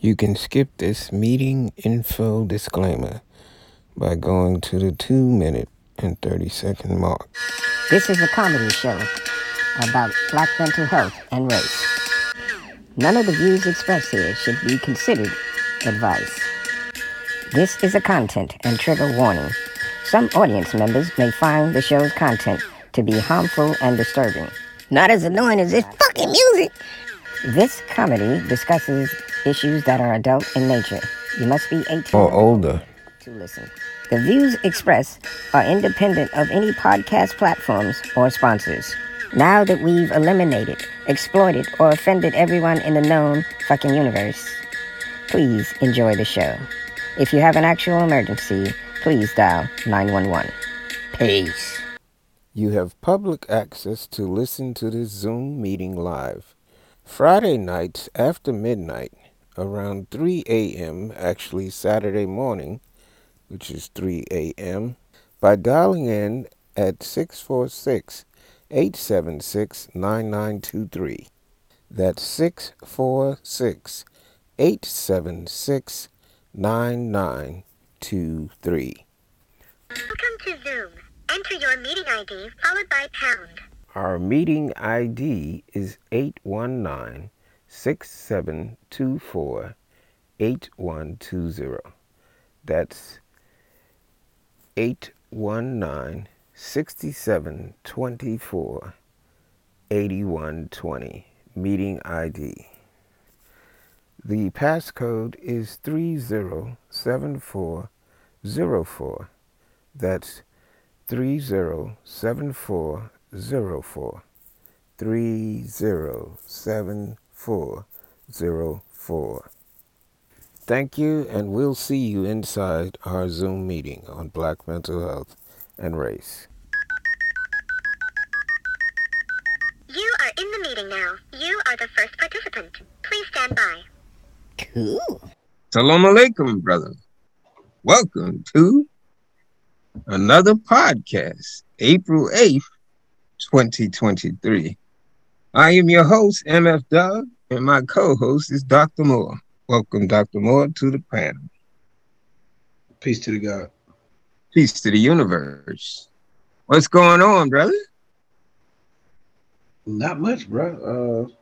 You can skip this meeting info disclaimer by going to the 2 minute and 30 second mark. This is a comedy show about black mental health and race. None of the views expressed here should be considered advice. This is a content and trigger warning. Some audience members may find the show's content to be harmful and disturbing. Not as annoying as this fucking music. This comedy discusses issues that are adult in nature. You must be 18 Or older. to listen. The views expressed are independent of any podcast platforms or sponsors. Now that we've eliminated, exploited, or offended everyone in the known fucking universe, please enjoy the show. If you have an actual emergency, please dial 911. Peace. You have public access to listen to this Zoom meeting live. Friday nights after midnight, around 3 a.m., actually Saturday morning, which is 3 a.m., by dialing in at 646 876 9923. That's 646 876 9923. Welcome to Zoom. Enter your meeting ID followed by pound. Our meeting ID is 819 6724 8120. That's 819 6724 8120. Meeting ID. The passcode is 307404. That's 307404. 307404. Thank you, and we'll see you inside our Zoom meeting on Black Mental Health and Race. You are in the meeting now. You are the first participant. Please stand by. Cool. Salam alaikum, brother. Welcome to another podcast, April 8th, 2023. I am your host, MF Doug, and my co host is Dr. Moore. Welcome, Dr. Moore, to the panel. Peace to the God. Peace to the universe. What's going on, brother? Not much, bro. Uh,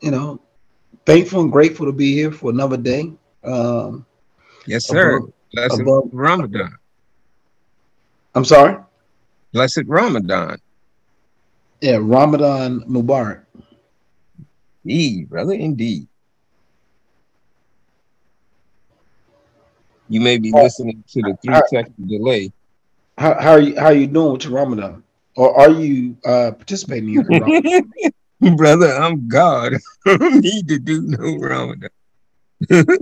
you know, thankful and grateful to be here for another day. Um, Yes, sir. Above- Blessed above- Ramadan. I'm sorry. Blessed Ramadan. Yeah, Ramadan Mubarak. Indeed, brother, indeed. You may be listening to the three second delay. How, how are you? How are you doing with your Ramadan? Or are you uh, participating in your Ramadan? brother, I'm God. I don't need to do no Ramadan.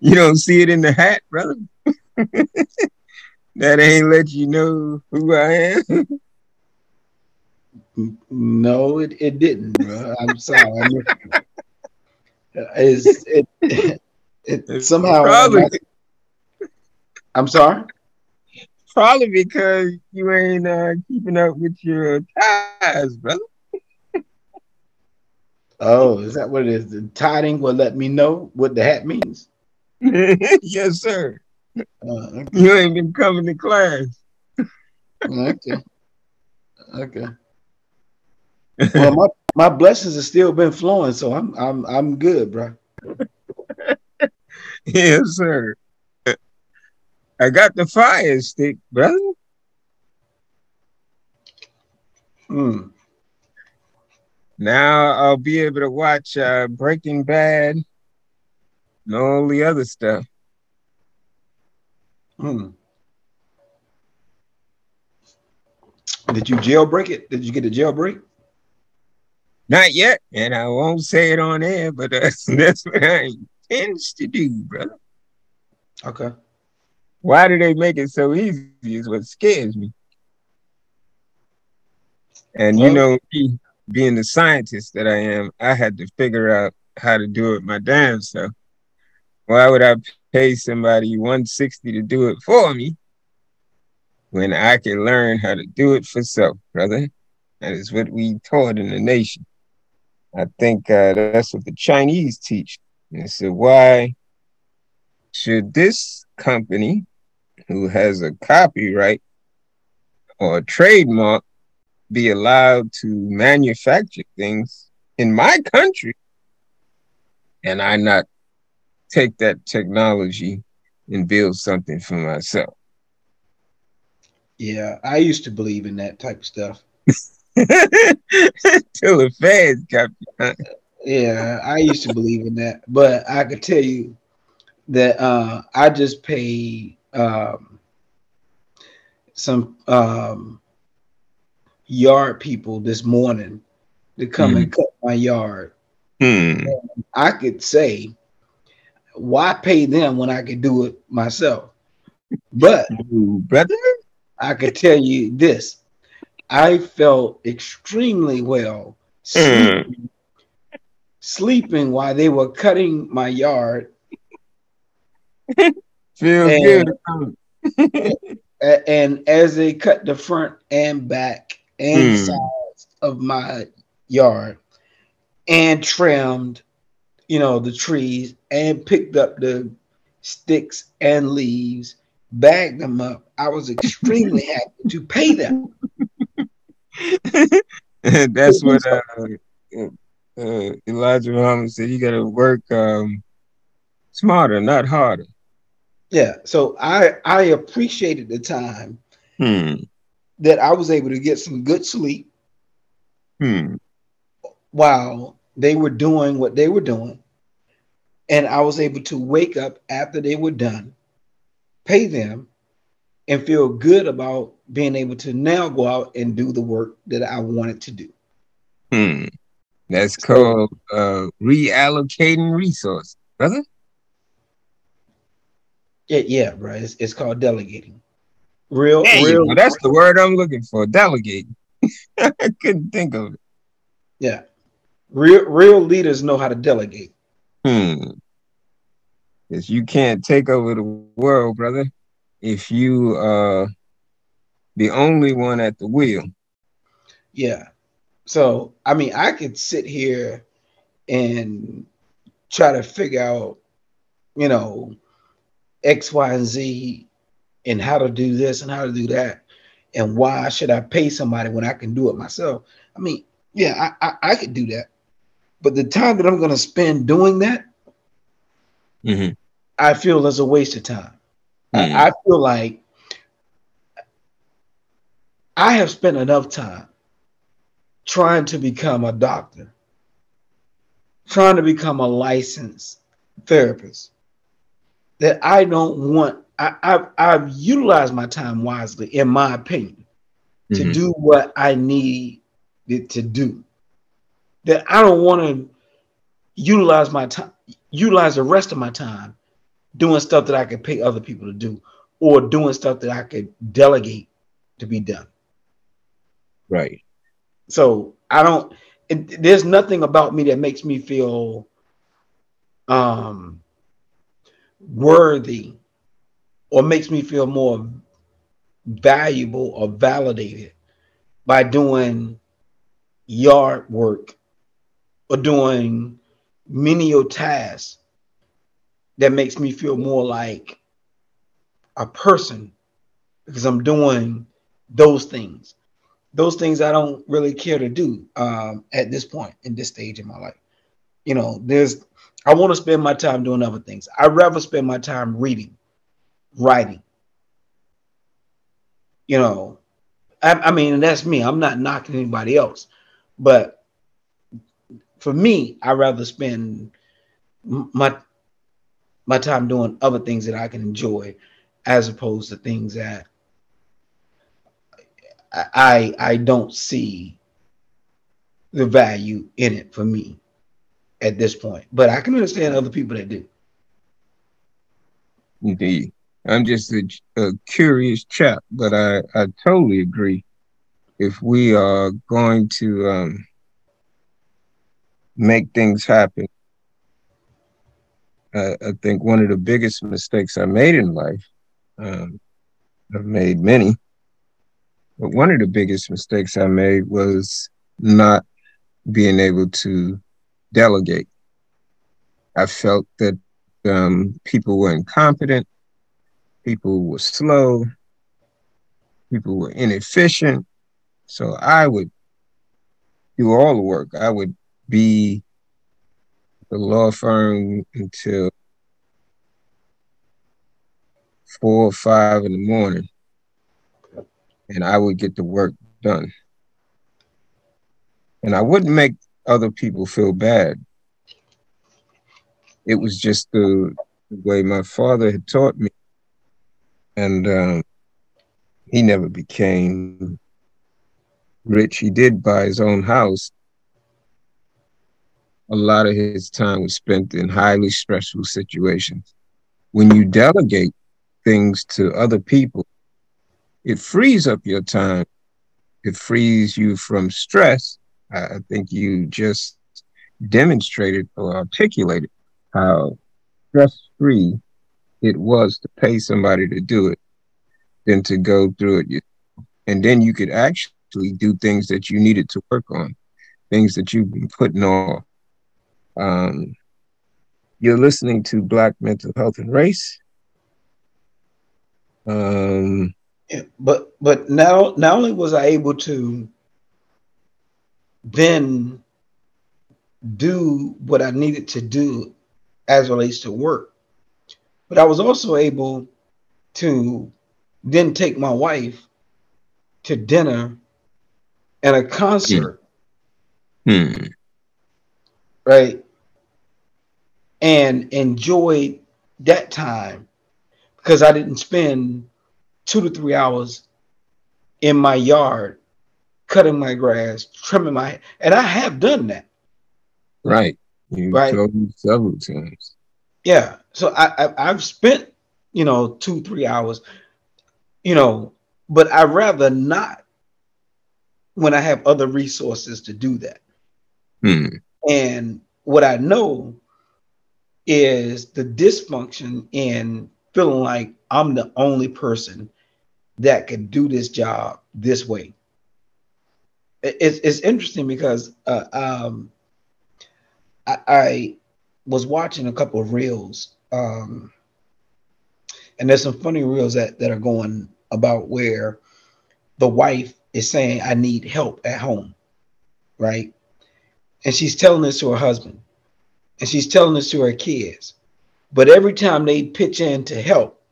you don't see it in the hat, brother. that ain't let you know who I am. No, it, it didn't, bro. I'm sorry. I it. It's, it, it, it somehow. Probably, I'm sorry. probably because you ain't uh, keeping up with your ties, brother. Oh, is that what it is? The tiding will let me know what the hat means. yes, sir. Uh, okay. You ain't been coming to class. Okay. Okay. Well, my, my blessings have still been flowing, so I'm I'm I'm good, bro. yes, sir. I got the fire stick, brother. Mm. Now I'll be able to watch uh, Breaking Bad and all the other stuff. Mm. Did you jailbreak it? Did you get a jailbreak? Not yet, and I won't say it on air, but uh, that's what I intend to do, brother. Okay. Why do they make it so easy? Is what scares me. And you know, me being the scientist that I am, I had to figure out how to do it my damn self. Why would I pay somebody 160 to do it for me when I can learn how to do it for self, brother? That is what we taught in the nation. I think uh, that's what the Chinese teach. And they said, why should this company, who has a copyright or a trademark, be allowed to manufacture things in my country and I not take that technology and build something for myself? Yeah, I used to believe in that type of stuff. Till the feds got me. Yeah, I used to believe in that, but I could tell you that uh, I just paid um, some um, yard people this morning to come mm. and cut my yard. Hmm. I could say, why pay them when I could do it myself? But Ooh, brother, I could tell you this. I felt extremely well Hmm. sleeping, sleeping while they were cutting my yard. feel And- good. And as they cut the front and back and Hmm. sides of my yard and trimmed, you know, the trees and picked up the sticks and leaves, bagged them up, I was extremely happy to pay them. That's what uh, uh, Elijah Muhammad said. You got to work um, smarter, not harder. Yeah, so I I appreciated the time Hmm. that I was able to get some good sleep Hmm. while they were doing what they were doing. And I was able to wake up after they were done, pay them, and feel good about being able to now go out and do the work that I wanted to do. Hmm. That's called uh, reallocating resources, brother. Yeah, yeah, bro. It's, it's called delegating. Real, you real. That's the word I'm looking for. Delegating. I couldn't think of it. yeah, real, real leaders know how to delegate. Hmm. Because you can't take over the world, brother, if you are the only one at the wheel. Yeah. So, I mean, I could sit here and try to figure out, you know, X, Y, and Z and how to do this and how to do that. And why should I pay somebody when I can do it myself? I mean, yeah, I, I, I could do that. But the time that I'm going to spend doing that, Mm-hmm. I feel is a waste of time. Hmm. I, I feel like I have spent enough time trying to become a doctor, trying to become a licensed therapist, that I don't want. I, I've, I've utilized my time wisely, in my opinion, to Mhm. do what I need it to do. That I don't want to utilize my time, utilize the rest of my time doing stuff that I could pay other people to do, or doing stuff that I could delegate to be done. Right. So I don't. It, there's nothing about me that makes me feel um worthy or makes me feel more valuable or validated by doing yard work or doing menial tasks that makes me feel more like a person because I'm doing those things. Those things I don't really care to do um, at this point in this stage in my life. You know, there's I want to spend my time doing other things. I'd rather spend my time reading, writing. You know, I, I mean, that's me. I'm not knocking anybody else, but for me, I'd rather spend my my time doing other things that I can enjoy, as opposed to things that I I, don't see the value in it for me at this point. But I can understand other people that do. Indeed. I'm just a, a curious chap, but I, I totally agree. If we are going to um, make things happen, I, I think one of the biggest mistakes I made in life, um, I've made many, but one of the biggest mistakes I made was not being able to delegate. I felt that um, people were incompetent, people were slow, people were inefficient. So I would do all the work. I would be the law firm until four or five in the morning, and I would get the work done. And I wouldn't make other people feel bad. It was just the, the way my father had taught me. And um, he never became rich. He did buy his own house. A lot of his time was spent in highly stressful situations. When you delegate things to other people, it frees up your time. It frees you from stress. I think you just demonstrated or articulated how stress free it was to pay somebody to do it than to go through it. And then you could actually do things that you needed to work on, things that you've been putting off. Um, you're listening to Black Mental Health and Race. Um, yeah, but but now not only was I able to then do what I needed to do as relates to work, but I was also able to then take my wife to dinner and a concert. hmm. Right. And enjoyed that time because I didn't spend two to three hours in my yard cutting my grass, trimming my and I have done that. Right. You Right. told me several times. Yeah. So I, I I've spent, you know, two, three hours, you know, but I'd rather not when I have other resources to do that. Hmm. And what I know is the dysfunction in feeling like I'm the only person that can do this job this way. It's, it's interesting because uh, um, I, I was watching a couple of reels, um, and there's some funny reels that, that are going about where the wife is saying, I need help at home, right? And she's telling this to her husband, and she's telling this to her kids. But every time they pitch in to help,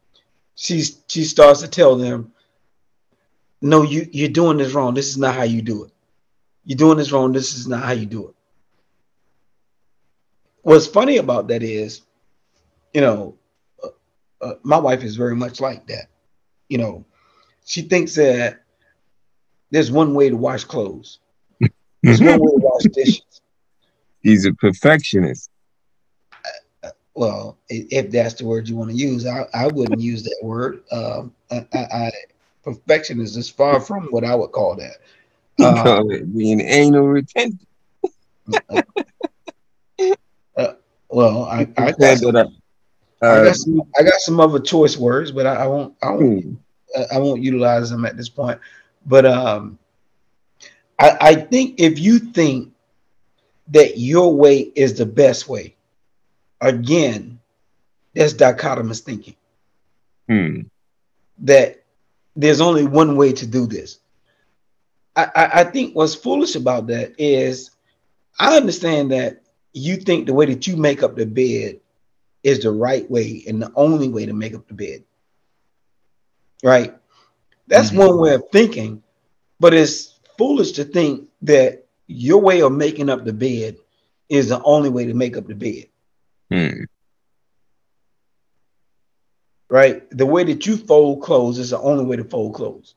she's she starts to tell them, No, you, you're doing this wrong. This is not how you do it. You're doing this wrong. This is not how you do it. What's funny about that is, you know, uh, uh, my wife is very much like that. You know, she thinks that there's one way to wash clothes. There's one way to wash dishes. He's a perfectionist. Well, if that's the word you want to use, I, I wouldn't use that word. Um, I, I, I, perfection is as far from what I would call that. Uh, it being anal retentive. well, I, I, got some, that, I, uh, got some, I got some other choice words, but I, I won't. I won't hmm, I won't utilize them at this point. But um, I, I think if you think that your way is the best way, again, that's dichotomous thinking. hmm, That there's only one way to do this. I, I, I think what's foolish about that is I understand that you think the way that you make up the bed is the right way and the only way to make up the bed. Right? That's Mhm. one way of thinking, but it's foolish to think that your way of making up the bed is the only way to make up the bed. Hmm. Right? The way that you fold clothes is the only way to fold clothes.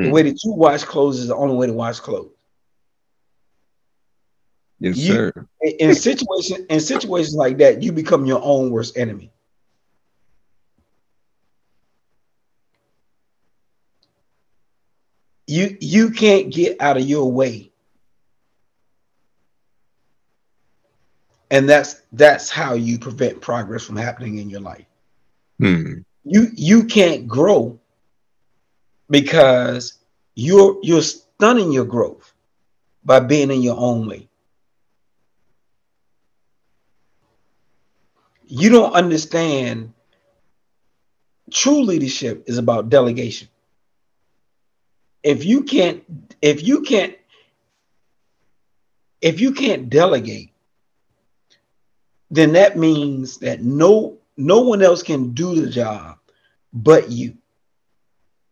The Hmm. way that you wash clothes is the only way to wash clothes. Yes, You- sir. in, in situation in situations like that, you become your own worst enemy. You you can't get out of your way. And that's that's how you prevent progress from happening in your life. Hmm. You you can't grow because you're you're stunning your growth by being in your own way. you don't understand true leadership is about delegation. If you can't, if you can't, if you can't delegate, then that means that no no one else can do the job but you.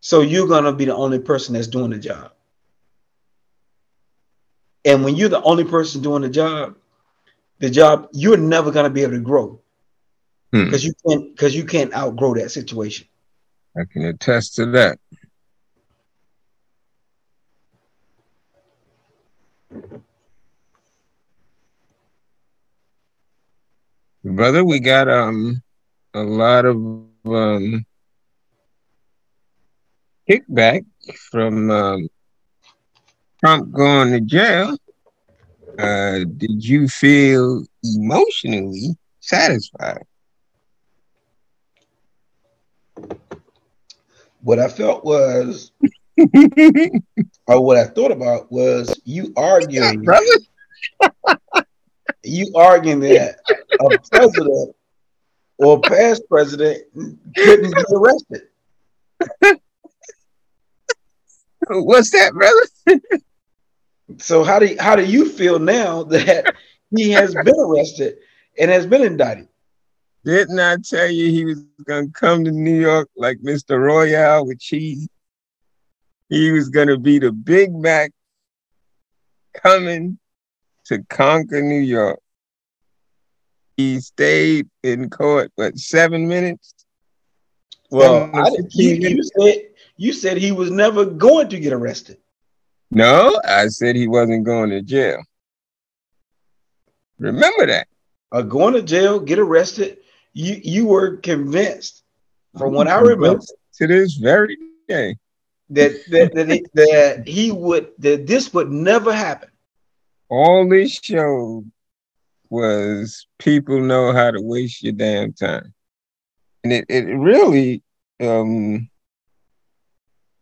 So you're gonna be the only person that's doing the job. And when you're the only person doing the job, the job you're never gonna be able to grow because hmm. you can't because you can't outgrow that situation. I can attest to that. Brother, we got um a lot of um kickback from um, Trump going to jail. Uh, did you feel emotionally satisfied? What I felt was, or what I thought about was you arguing, brother. you arguing that a president or past president couldn't be arrested. What's that, brother? so how do how do you feel now that he has been arrested and has been indicted? Didn't I tell you he was gonna come to New York like Mr. Royale with cheese? He was gonna be the Big Mac coming to conquer New York. He stayed in court, what, seven minutes? Well, I, you, you, said you said he was never going to get arrested. No, I said he wasn't going to jail. Remember that. Uh, going to jail, get arrested. You you were convinced, from what I remember, to this very day, that that that he, that he would that this would never happen. All this showed was people know how to waste your damn time, and it it really um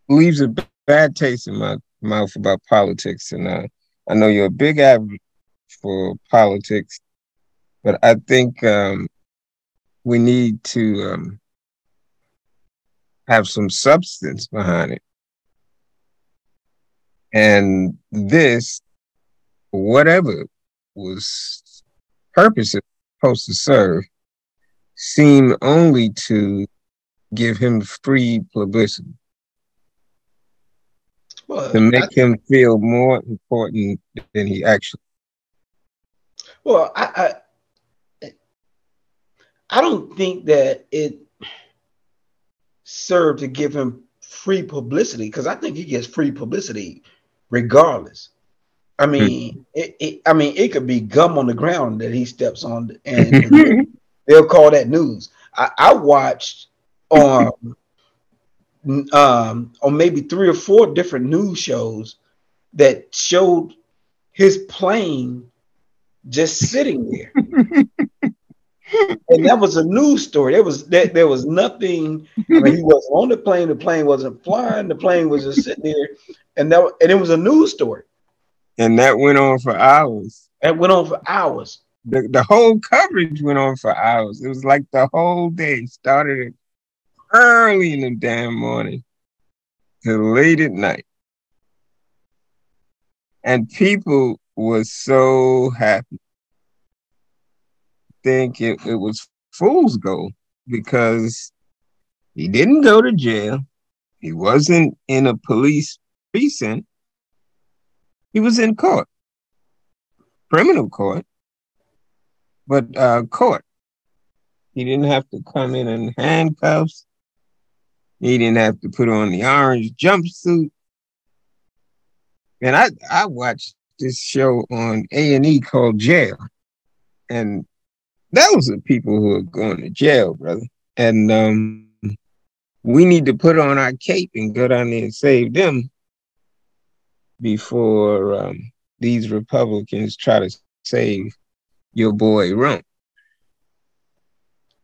leaves a bad taste in my mouth about politics. And uh, I know you're a big advocate for politics, but I think um, we need to um, have some substance behind it. And this, whatever was purpose supposed to serve, seem only to give him free publicity well, to make I, him feel more important than he actually. Well, I, I, I don't think that it served to give him free publicity because I think he gets free publicity regardless. I hmm. mean, mm. it, it, I mean, it could be gum on the ground that he steps on, and they'll call that news. I, I watched on um, on maybe three or four different news shows that showed his plane just sitting there. and that was a news story. There was there, there was nothing. I mean, he wasn't on the plane. The plane wasn't flying. The plane was just sitting there, and that and it was a news story. And that went on for hours. That went on for hours. The, the whole coverage went on for hours. It was like the whole day started early in the damn morning to late at night. And people were so happy. Think it, it was fool's gold because he didn't go to jail. He wasn't in a police precinct. He was in court, criminal court, but uh, court. He didn't have to come in in handcuffs. He didn't have to put on the orange jumpsuit. And I I watched this show on A and E called Jail, and those are people who are going to jail, brother. And um, we need to put on our cape and go down there and save them before um, these Republicans try to save your boy Rump.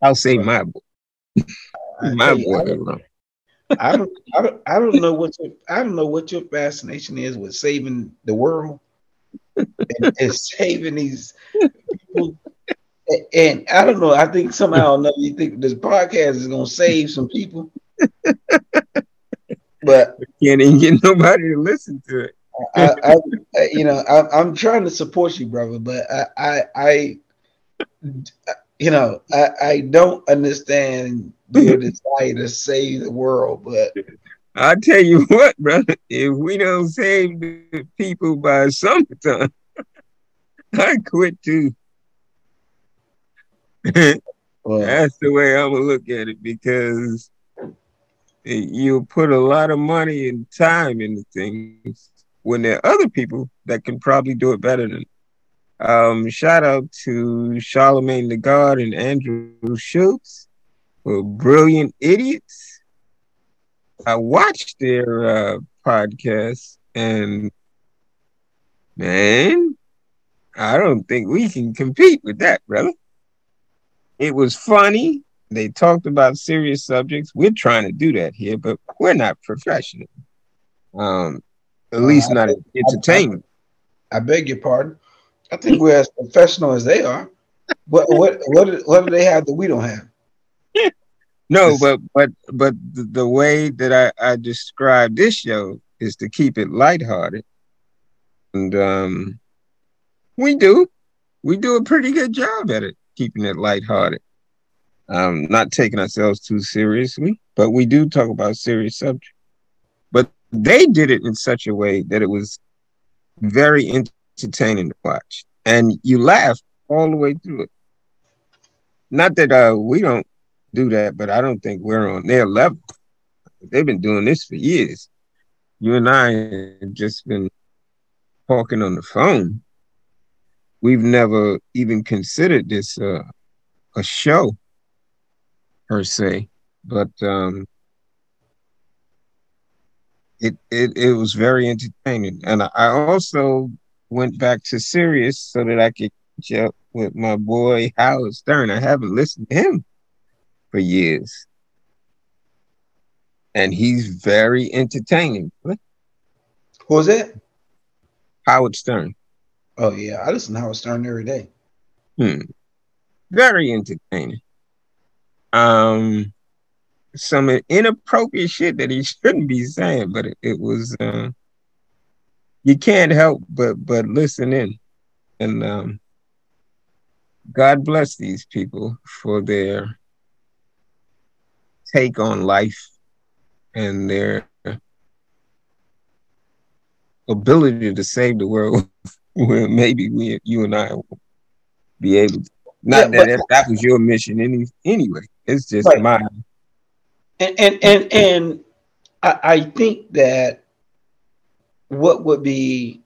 I'll save my boy. my boy Rump. I don't, I don't, I don't know what your, I don't know what your fascination is with saving the world and, and saving these people And I don't know. I think somehow or another you think this podcast is gonna save some people. but can't even get nobody to listen to it. I, I, you know, I, am trying to support you, brother, but I, I, I you know, I, I don't understand your desire to save the world, but I tell you what, brother, if we don't save the people by summertime, I quit too. well, That's the way I'm gonna look at it because you put a lot of money and time into things when there are other people that can probably do it better than. Um, shout out to Charlemagne the God and Andrew Schulz for brilliant idiots. I watched their uh, podcast and man, I don't think we can compete with that, brother. It was funny. They talked about serious subjects. We're trying to do that here, but we're not professional. Um, at least uh, not entertainment. I, I, beg your pardon. I think we're as professional as they are. What what what what do they have that we don't have? no, but but but the, the way that I, I describe this show is to keep it lighthearted, and um, we do we do a pretty good job at it, keeping it lighthearted. Um, not taking ourselves too seriously, but we do talk about serious subjects. They did it in such a way that it was very entertaining to watch, and you laugh all the way through it. Not that uh, we don't do that, but I don't think we're on their level. They've been doing this for years. You and I have just been talking on the phone. We've never even considered this uh, a show per se, but um, it, it it was very entertaining. And I also went back to Sirius so that I could catch up with my boy Howard Stern. I haven't listened to him for years. And he's very entertaining. Who was it? Howard Stern. Oh yeah, I listen to Howard Stern every day. Hmm. Very entertaining. Um some inappropriate shit that he shouldn't be saying, but it, it was uh, you can't help but but listen in, and um, God bless these people for their take on life and their ability to save the world. where maybe we, you and I, will be able to. Not yeah, that that was your mission any anyway. It's just right. mine and and and, and I, I think that what would be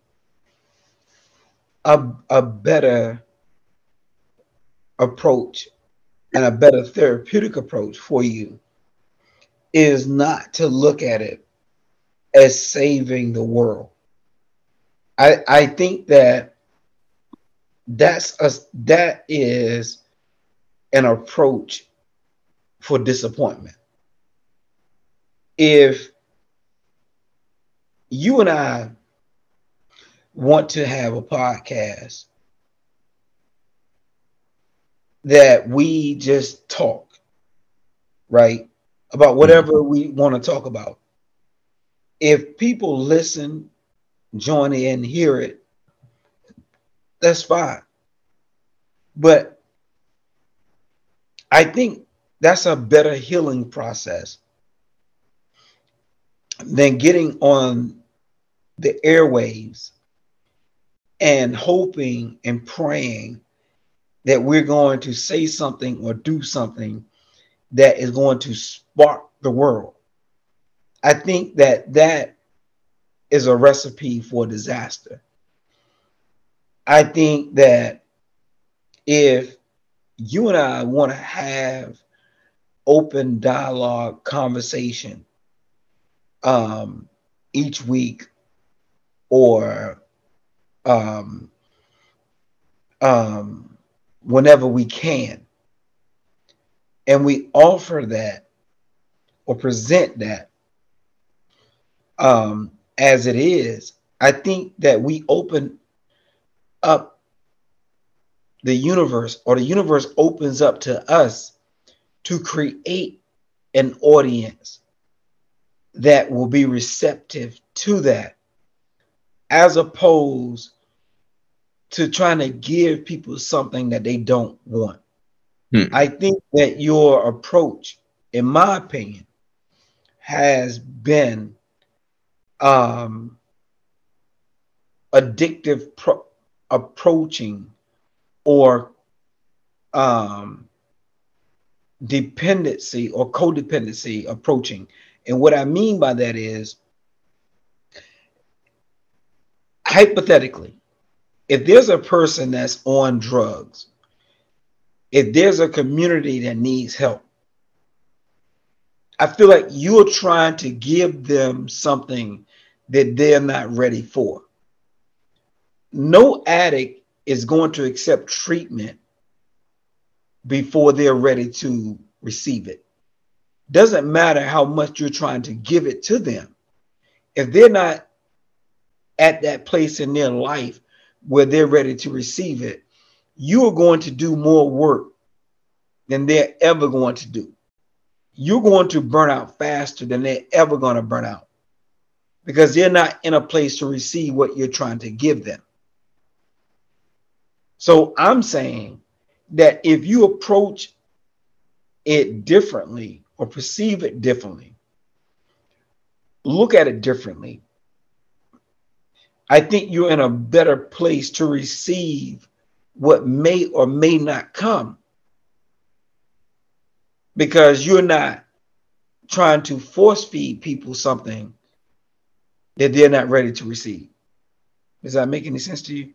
a, a better approach and a better therapeutic approach for you is not to look at it as saving the world. I I think that that's a that is an approach for disappointment if you and I want to have a podcast that we just talk, right? About whatever we want to talk about. If people listen, join in, hear it, that's fine. But I think that's a better healing process than getting on the airwaves and hoping and praying that we're going to say something or do something that is going to spark the world. I think that that is a recipe for disaster. I think that if you and I want to have open dialogue conversation um, each week or um, um, whenever we can. And we offer that or present that um, as it is. I think that we open up the universe or the universe opens up to us to create an audience that will be receptive to that as opposed to trying to give people something that they don't want. Hmm. I think that your approach, in my opinion, has been um, addictive pro- approaching or um, dependency or codependency approaching. And what I mean by that is hypothetically, if there's a person that's on drugs, if there's a community that needs help, I feel like you're trying to give them something that they're not ready for. No addict is going to accept treatment before they're ready to receive it. Doesn't matter how much you're trying to give it to them. If they're not at that place in their life where they're ready to receive it, you are going to do more work than they're ever going to do. You're going to burn out faster than they're ever going to burn out because they're not in a place to receive what you're trying to give them. So I'm saying that if you approach it differently or perceive it differently, look at it differently, I think you're in a better place to receive what may or may not come because you're not trying to force feed people something that they're not ready to receive. Does that make any sense to you?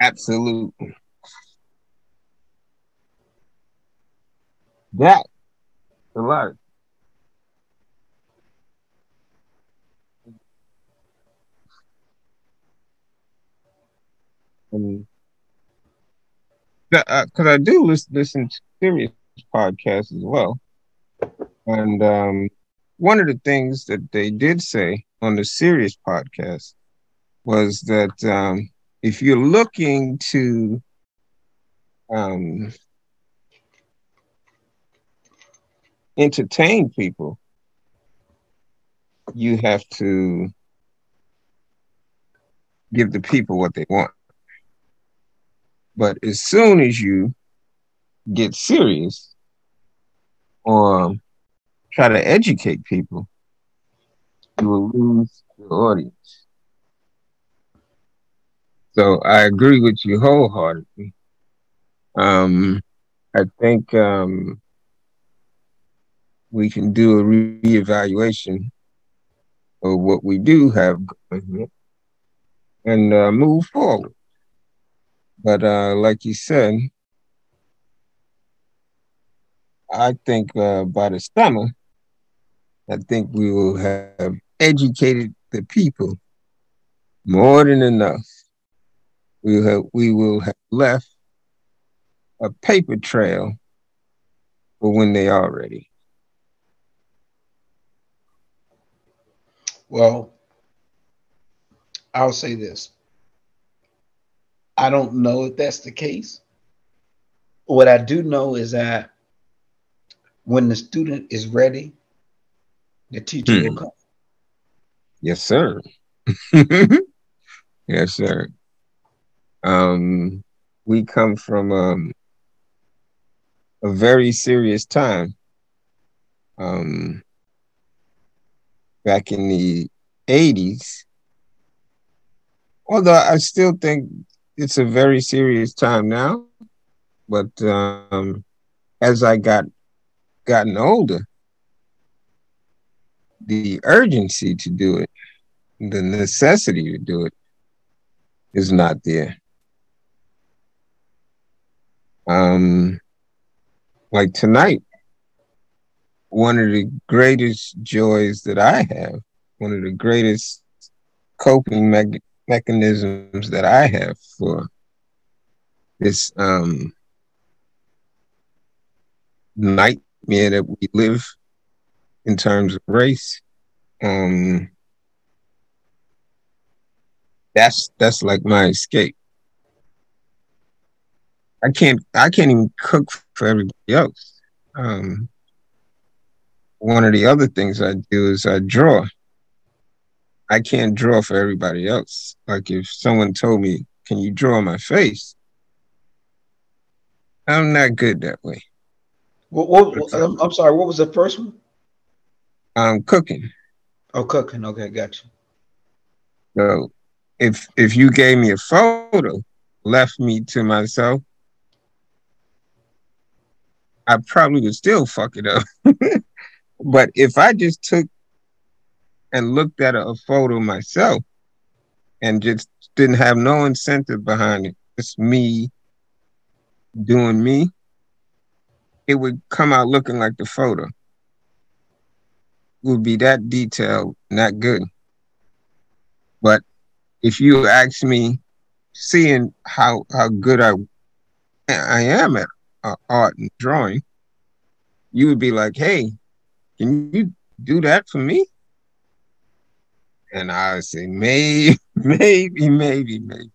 Absolutely. That a lot. because uh, I do listen, listen to serious podcasts as well, and um, one of the things that they did say on the serious podcast was that um, if you're looking to um, entertain people, you have to give the people what they want. But as soon as you get serious or try to educate people, you will lose your audience. So I agree with you wholeheartedly. Um, I think um, we can do a reevaluation of what we do have and uh, move forward. But uh, like you said, I think uh, by the summer, I think we will have educated the people more than enough. We will have, we will have left a paper trail for when they are ready. Well, I'll say this. I don't know if that's the case. What I do know is that when the student is ready, the teacher hmm. will come. Yes, sir. yes, sir. Um, we come from um, a very serious time. Um, back in the 80s, although I still think it's a very serious time now, but um, as I got gotten older, the urgency to do it, the necessity to do it, is not there. Um, like tonight, one of the greatest joys that I have, one of the greatest coping me- mechanisms that I have for this um, nightmare that we live in terms of race. Um, that's that's like my escape. I can't I can't even cook for everybody else. Um, one of the other things I do is I draw. I can't draw for everybody else. Like if someone told me, "Can you draw my face?" I'm not good that way. What, what, I'm, I'm sorry. What was the first one? I'm cooking. Oh, cooking. Okay, gotcha. So if if you gave me a photo, left me to myself, I probably would still fuck it up. but if I just took and looked at a, a photo myself and just didn't have no incentive behind it, just me doing me, it would come out looking like the photo. It would be that detailed, not good. But if you ask me, seeing how how good I I am at uh, art and drawing, you would be like, "Hey, can you do that for me?" And I say, "Maybe, maybe, maybe, maybe."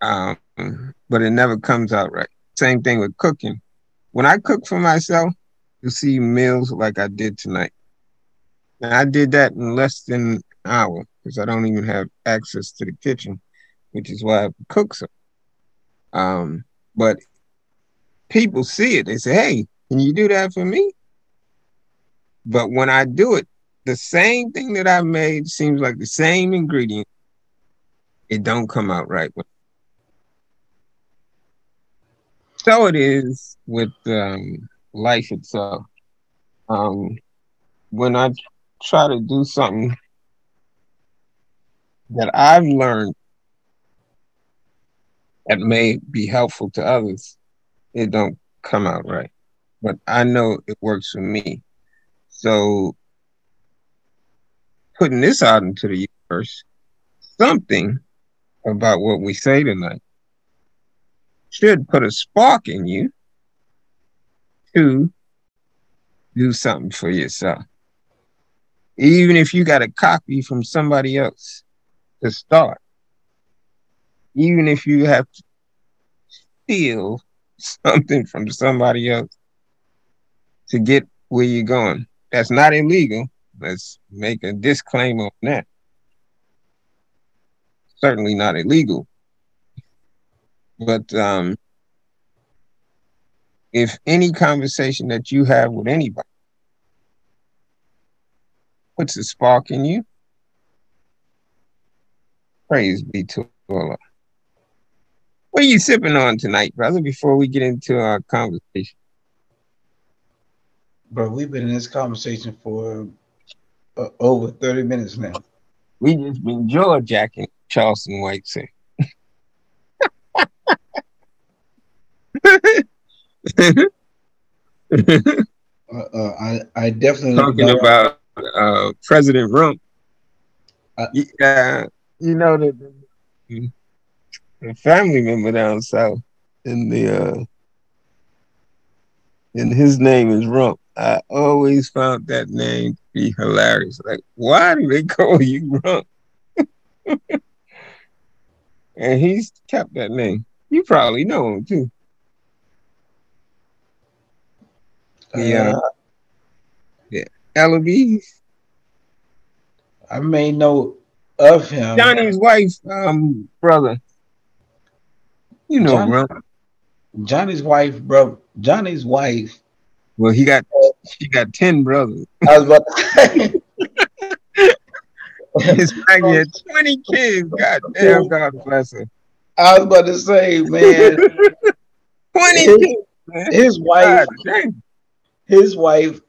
Um, but it never comes out right. Same thing with cooking. When I cook for myself, you see meals like I did tonight. And I did that in less than an hour because I don't even have access to the kitchen, which is why I cook so. Um, but people see it, they say, "Hey, can you do that for me?" But when I do it, the same thing that I made seems like the same ingredient. It don't come out right. So it is with um, life itself. Um, when I try to do something that I've learned that may be helpful to others, it don't come out right. But I know it works for me. So putting this out into the universe, something about what we say tonight should put a spark in you to do something for yourself. Even if you got a copy from somebody else to start, even if you have to steal something from somebody else to get where you're going. That's not illegal. Let's make a disclaimer on that. Certainly not illegal. But um, if any conversation that you have with anybody puts a spark in you, praise be to Allah. What are you sipping on tonight, brother, before we get into our conversation? Bro, we've been in this conversation for uh, over 30 minutes now. We just been jaw jacking, Charleston White said. Uh, uh, I, I definitely talking about uh, President Rump. yeah, you know that a family member down south, in the uh, and his name is Rump. I always found that name to be hilarious. Like, why do they call you Rump? and he's kept that name. You probably know him too. Yeah, uh, yeah, Eloise. I may know of him. Johnny's wife, um, brother. You know, Johnny, bro. Johnny's wife, bro. Johnny's wife. Well, he got uh, she got ten brothers. I was about to say. His twenty kids. God damn, God bless her. I was about to say, man. twenty his, kids. Man. His wife. His wife.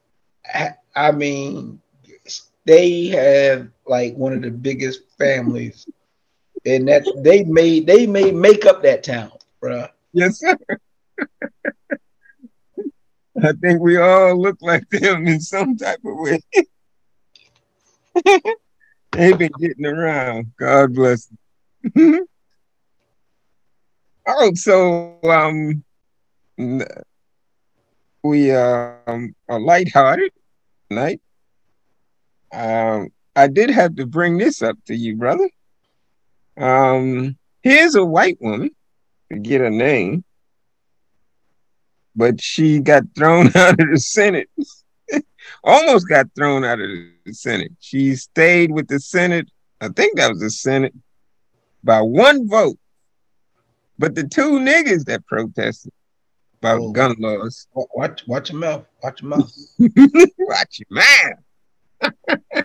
I mean, they have like one of the biggest families and that they made they made make up that town, bro. Yes, sir. I think we all look like them in some type of way. They've been getting around. God bless them. oh, so um, we um are lighthearted tonight. Um, I did have to bring this up to you, brother. Um, here's a white woman, to get a name, but she got thrown out of the Senate. Almost got thrown out of the Senate. She stayed with the Senate. I think that was the Senate by one vote. But the two niggas that protested about Oh. gun laws, Watch, watch your mouth. Watch your mouth. watch your man.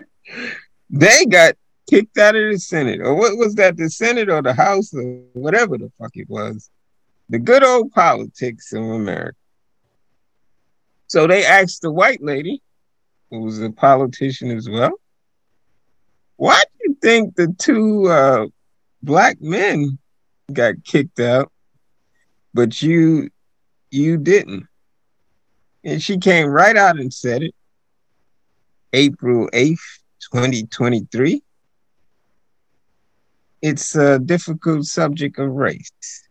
they got kicked out of the Senate, or what was that? The Senate or the House or whatever the fuck it was. The good old politics of America. So they asked the white lady, who was a politician as well, why do you think the two uh, black men got kicked out, but you you didn't? And she came right out and said it. April 8th, 2023. It's a difficult subject of race.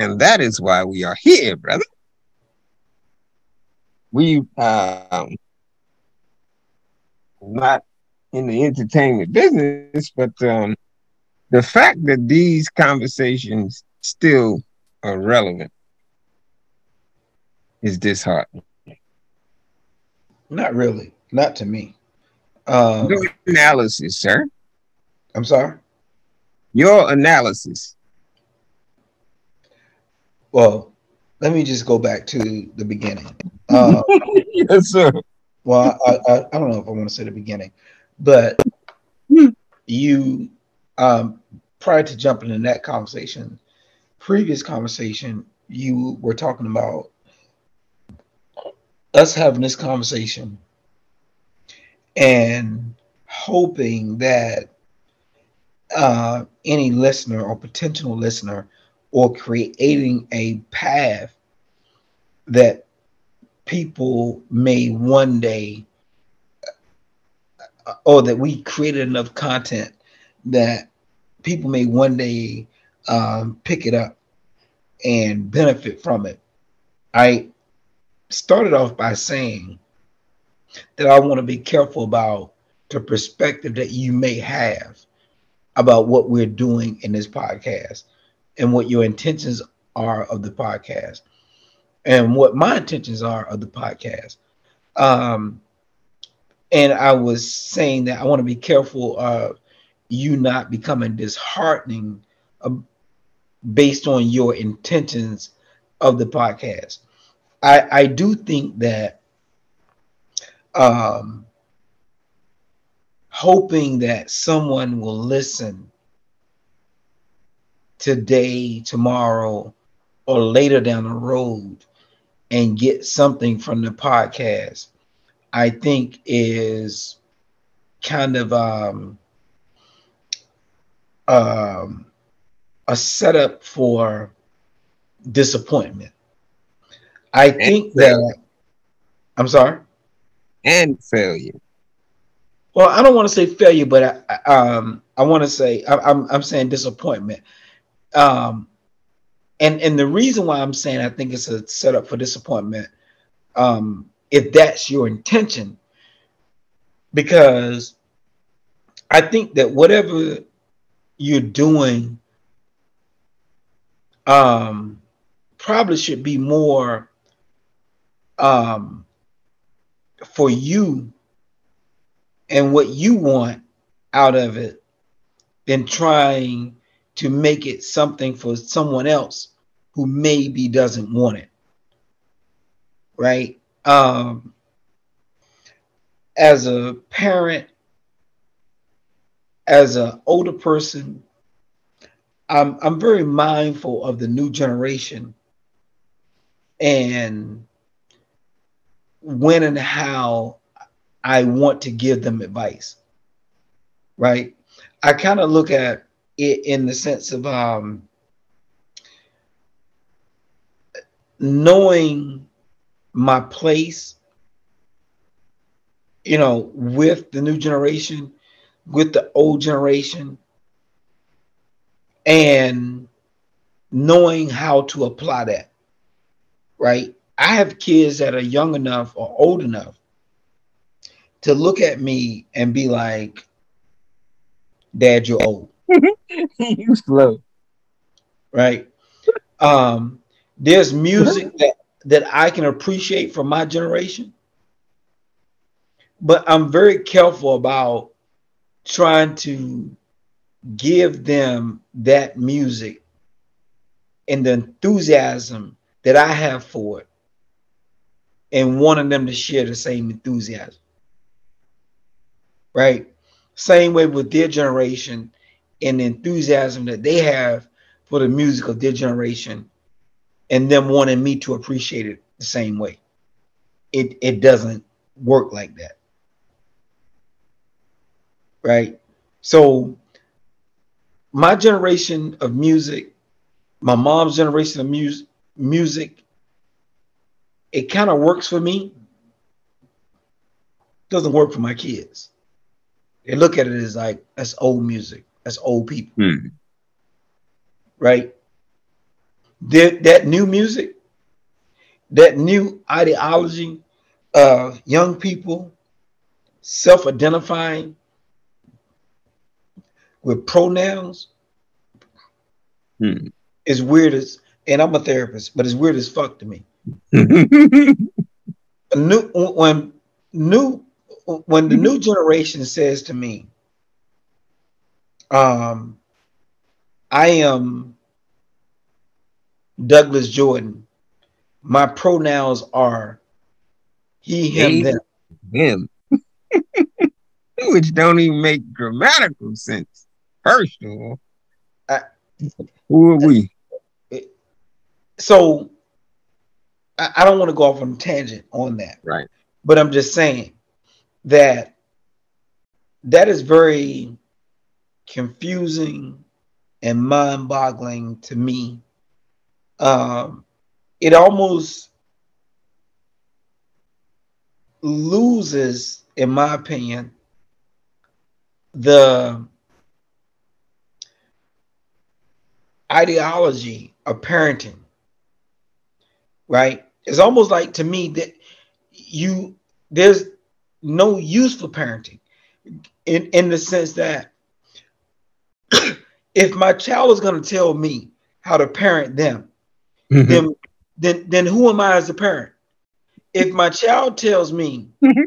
And that is why we are here, brother. We um not in the entertainment business, but um the fact that these conversations still are relevant is disheartening. Not really. Not to me. Um, Your analysis, sir. I'm sorry. Your analysis. Well, let me just go back to the beginning. Uh, yes, sir. well, I, I, I don't know if I want to say the beginning, but you, um, prior to jumping in that conversation, previous conversation, you were talking about us having this conversation and hoping that uh, any listener or potential listener or creating a path that people may one day or that we created enough content that people may one day um, pick it up and benefit from it. I started off by saying that I want to be careful about the perspective that you may have about what we're doing in this podcast and what your intentions are of the podcast and what my intentions are of the podcast. Um, and I was saying that I want to be careful of you not becoming disheartening uh, based on your intentions of the podcast. I, I do think that um, hoping that someone will listen today, tomorrow, or later down the road and get something from the podcast, I think is kind of um, um, a setup for disappointment. I think that I'm sorry. And failure. Well, I don't want to say failure, but I, I- um, I want to say I, I'm I'm saying disappointment. Um, and and the reason why I'm saying I think it's a setup for disappointment, um, if that's your intention, because I think that whatever you're doing, um, probably should be more, um, for you and what you want out of it than trying to make it something for someone else who maybe doesn't want it. Right? Um, as a parent, as an older person, I'm I'm very mindful of the new generation and when and how I want to give them advice. Right? I kind of look at in the sense of um, knowing my place, you know, with the new generation, with the old generation, and knowing how to apply that. Right? I have kids that are young enough or old enough to look at me and be like, Dad, you're old, you slow. right? Um, there's music that that I can appreciate from my generation, but I'm very careful about trying to give them that music and the enthusiasm that I have for it and wanting them to share the same enthusiasm. Right? Same way with their generation and the enthusiasm that they have for the music of their generation and them wanting me to appreciate it the same way. It it doesn't work like that. Right? So my generation of music, my mom's generation of music, music, it kind of works for me. Doesn't work for my kids. They look at it as like that's old music. That's old people. Hmm. Right? That, that new music, that new ideology, uh, young people self-identifying with pronouns Hmm. is weird as and I'm a therapist, but it's weird as fuck to me. New when new when the new generation says to me, um, I am Douglas Jordan. My pronouns are he, him, He. them. Him. Which don't even make grammatical sense. First of all, I- who are we? So I, I don't want to go off on a tangent on that. Right. but I'm just saying that that is very confusing and mind-boggling to me. Um, it almost loses, in my opinion, the ideology of parenting. Right? It's almost like to me that you there's no use for parenting in in the sense that if my child is going to tell me how to parent them then then then who am I as a parent? If my child tells me Mhm.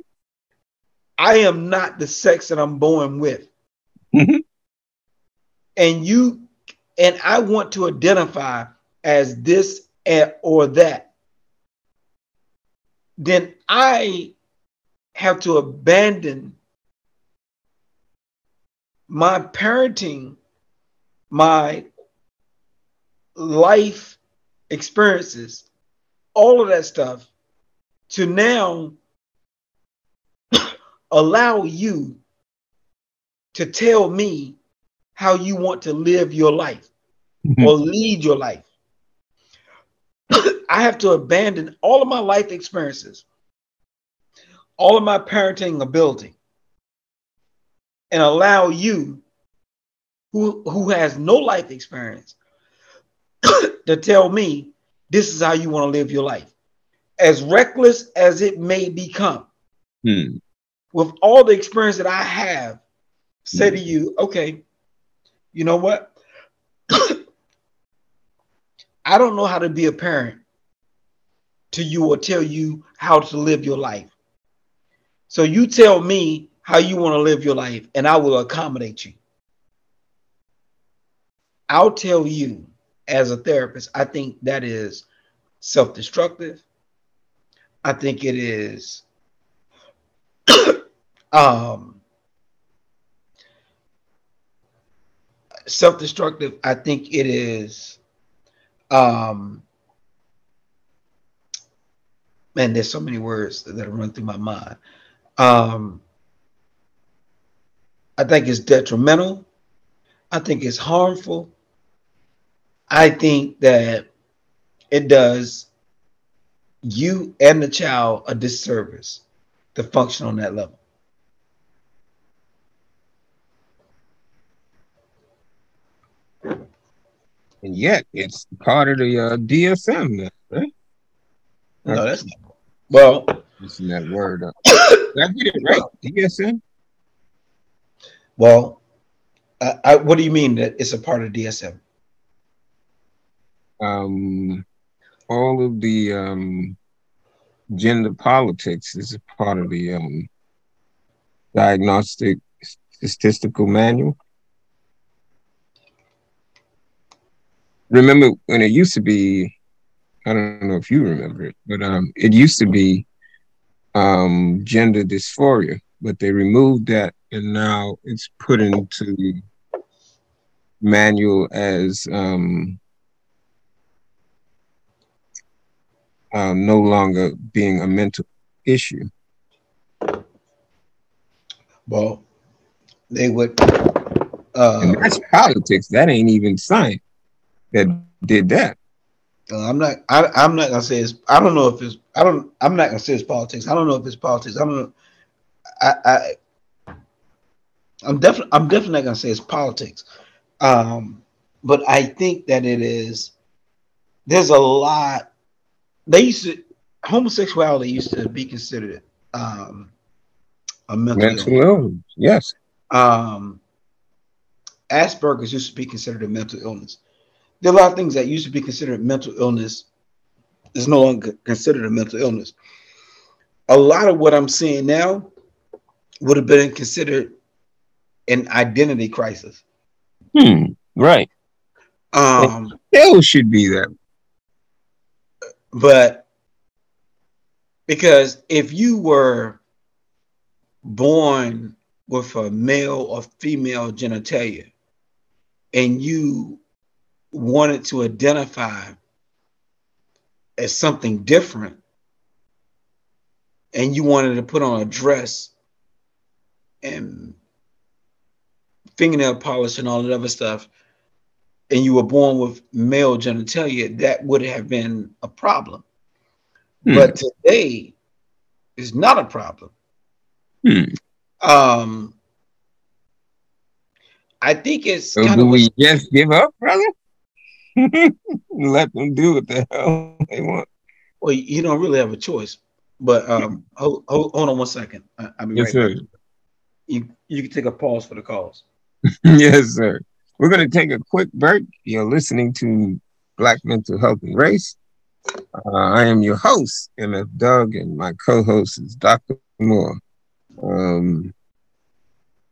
I am not the sex that I'm born with, Mhm. and you and I want to identify as this or that, then I have to abandon my parenting, my life experiences, all of that stuff to now allow you to tell me how you want to live your life mm-hmm. or lead your life. I have to abandon all of my life experiences, all of my parenting ability, and allow you, who, who has no life experience, to tell me this is how you want to live your life. As reckless as it may become, Hmm. with all the experience that I have, say to you, okay, you know what? I don't know how to be a parent to you or tell you how to live your life. So you tell me how you want to live your life, and I will accommodate you. I'll tell you as a therapist, I think that is self destructive. I think it is um, self destructive. I think it is. Um, man, there's so many words that run through my mind. Um, I think it's detrimental. I think it's harmful. I think that it does you and the child a disservice to function on that level. And yet, it's part of the uh, DSM, now, right? No, that's not. Well, Listen that word. Did I get it right? DSM? Well, I, I, what do you mean that it's a part of DSM? Um, all of the um, gender politics is a part of the um, diagnostic statistical manual. Remember when it used to be, I don't know if you remember it, but um, it used to be um, gender dysphoria, but they removed that and now it's put into the manual as um, uh, no longer being a mental issue. Well, they would. Uh, and that's politics. That ain't even science that did that. Uh, I'm not. I, I'm not gonna say it's. I don't know if it's. I don't. I'm not gonna say it's politics. I don't know if it's politics. I don't know. I. I I'm definitely. I'm definitely not gonna say it's politics. Um, but I think that it is. There's a lot. They used to homosexuality used to be considered um, a mental, mental illness. Yes. Um, Asperger's used to be considered a mental illness. There are a lot of things that used to be considered mental illness is no longer considered a mental illness. A lot of what I'm seeing now would have been considered an identity crisis. Hmm. Right. Um. Still should be that. But because if you were born with a male or female genitalia and you wanted to identify as something different and you wanted to put on a dress and fingernail polish and all that other stuff and you were born with male genitalia that would have been a problem hmm. but today is not a problem Hmm. Um, I think it's so kind do of we just give up, brother? Let them do what the hell they want. Well, you don't really have a choice. But um, hold, hold, hold on one second. I, will be yes, right sir. Back. You you can take a pause for the calls. yes, sir. We're going to take a quick break. You're listening to Black Mental Health and Race. Uh, I am your host, MF Doug, and my co-host is Dr. Moore. Um,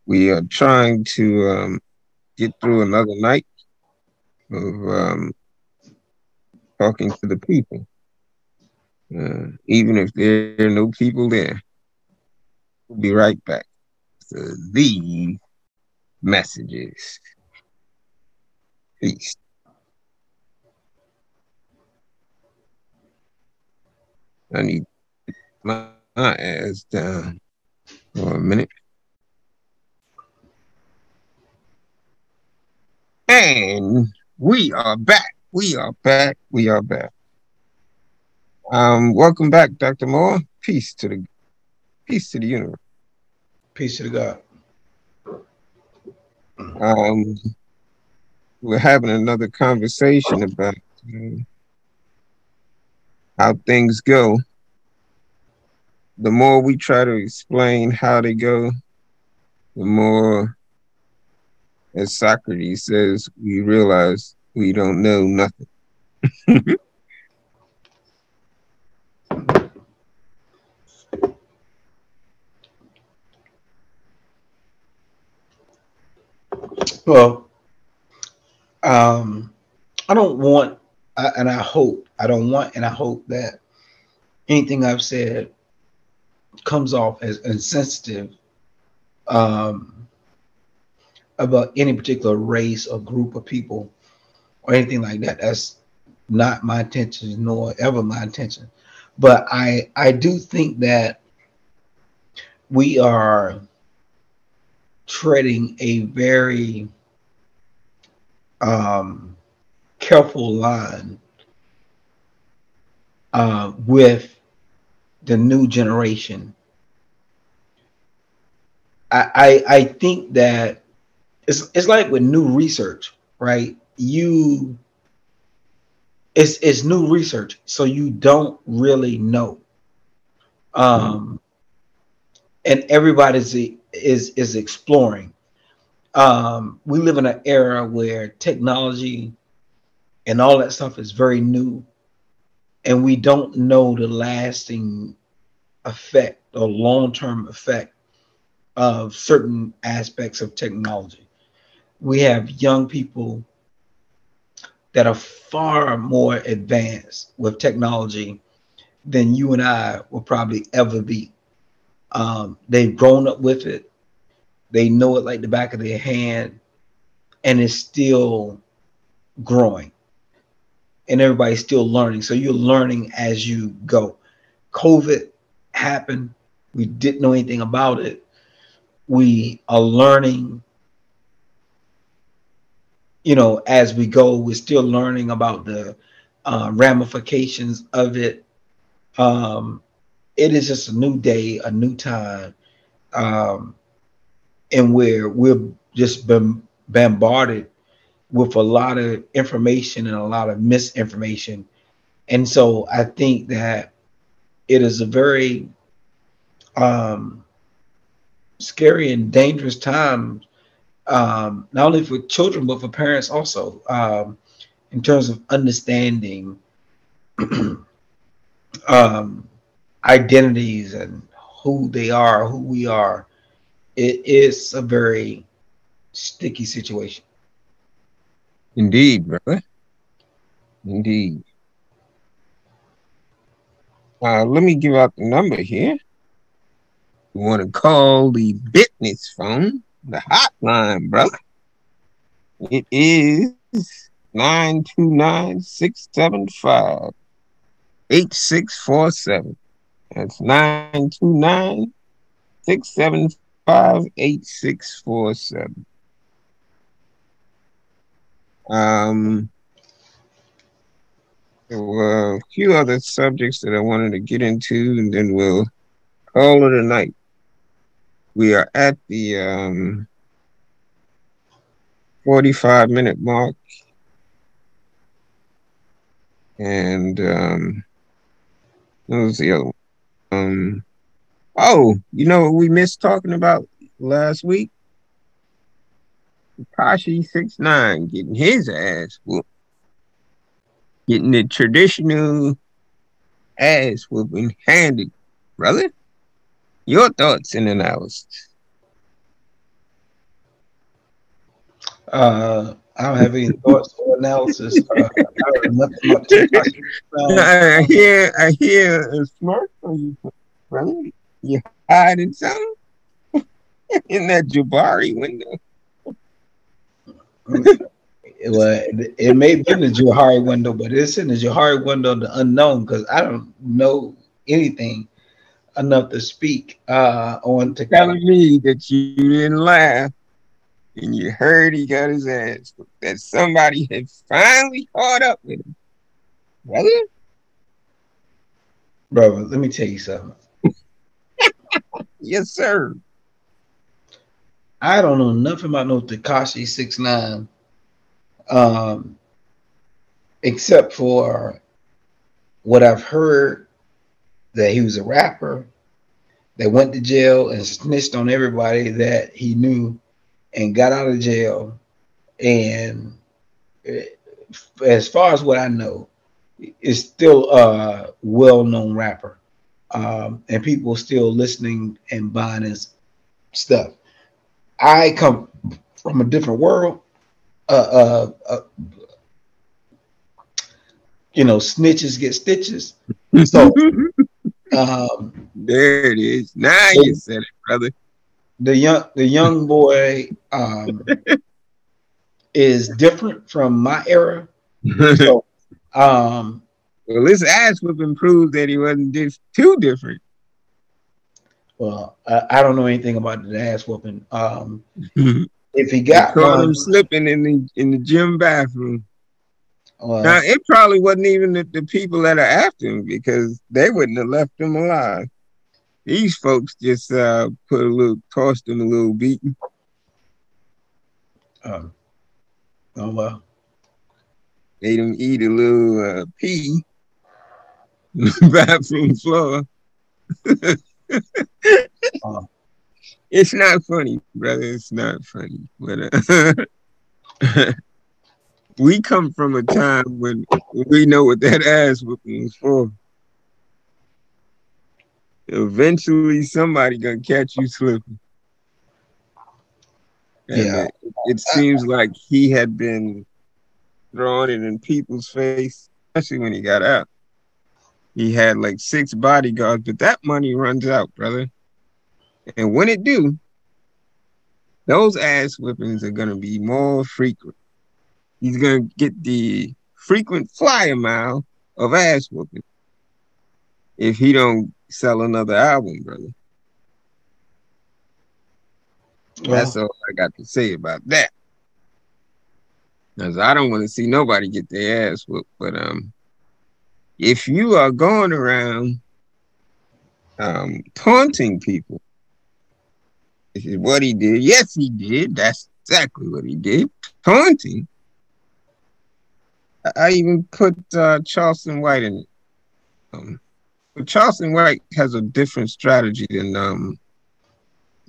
we are trying to um, get through another night of um, talking to the people, uh, even if there are no people there. We'll be right back these messages. Peace. I need my, my ass down for a minute. And we are back. We are back. We are back. Um, welcome back, Dr. Moore. Peace to the peace to the universe. Peace to God. Um, we're having another conversation about um, how things go the more we try to explain how they go, the more, as Socrates says, we realize we don't know nothing. well, um, I don't want, and I hope, I don't want, and I hope that anything I've said comes off as insensitive um, about any particular race or group of people or anything like that. That's not my intention, nor ever my intention. But I I do think that we are treading a very um, careful line uh, with the new generation. I, I I think that it's it's like with new research, right? You it's it's new research, so you don't really know. Um and everybody's is is exploring. Um, we live in an era where technology and all that stuff is very new and we don't know the lasting effect or long-term effect of certain aspects of technology. We have young people that are far more advanced with technology than you and I will probably ever be. Um, they've grown up with it. They know it like the back of their hand, and it's still growing. And everybody's still learning. So you're learning as you go. COVID happened. We didn't know anything about it. We are learning, you know, as we go. We're still learning about the uh, ramifications of it. Um, it is just a new day, a new time, um, and where we're just been bombarded with a lot of information and a lot of misinformation. And so I think that it is a very um, scary and dangerous time, um, not only for children, but for parents also, um, in terms of understanding um, identities and who they are, who we are. It is a very sticky situation. Indeed, brother. Indeed. Uh, let me give out the number here. You want to call the business phone, the hotline, brother. It is 929 675 8647. That's 929 675 8647. Um, there were a few other subjects that I wanted to get into, and then we'll call it a night. We are at the um, 45 minute mark. And um, what was the other one? Um, oh, you know what we missed talking about last week? Tekashi six nine getting his ass whooped, getting the traditional ass whooping handed, brother. Your thoughts and analysis? Uh, I don't have any thoughts or analysis. Uh, I, I hear, I hear a smirk from you, brother. You hiding something in that Johari window well, it, may be in the Johari window, but it's in the Johari window of the unknown because I don't know anything enough to speak uh, on to telling me that you didn't laugh and you heard he got his ass that somebody had finally caught up with him. Brother? Brother, let me tell you something. Yes, sir. I don't know nothing about no Tekashi six nine, um, except for what I've heard that he was a rapper that went to jail and snitched on everybody that he knew and got out of jail. And eh, as far as what I know, is still a well-known rapper, um, and people still listening and buying his stuff. I come from a different world. Uh, uh, uh, you know, snitches get stitches. So um, there it is. Now you said it, brother. The young the young boy um, is different from my era. So, um, well, his ass would improve that he wasn't just too different. Well, I, I, don't know anything about the ass whooping. Um, if he got caught him slipping in the in the gym bathroom. Well, now it probably wasn't even the, the, people that are after him because they wouldn't have left him alive. These folks just uh, put a little, tossed him a little beating. Um, oh well. Made him eat a little uh, pea bathroom floor. uh, it's not funny, brother. It's not funny. But uh, we come from a time when we know what that ass whooping is for. Eventually, somebody gonna catch you slipping. And Yeah. it, it seems like he had been throwing it in people's face, especially when he got out. He had like six bodyguards, but that money runs out, brother. And when it do, those ass whippings are gonna be more frequent. He's gonna get the frequent flyer mile of ass whooping if he don't sell another album, brother. That's all I got to say about that. Because I don't want to see nobody get their ass whooped. But um, if you are going around um, taunting people, this is what he did. Yes, he did. That's exactly what he did. Taunting. I- I even put uh, Charleston White in it. Um, but Charleston White has a different strategy than um,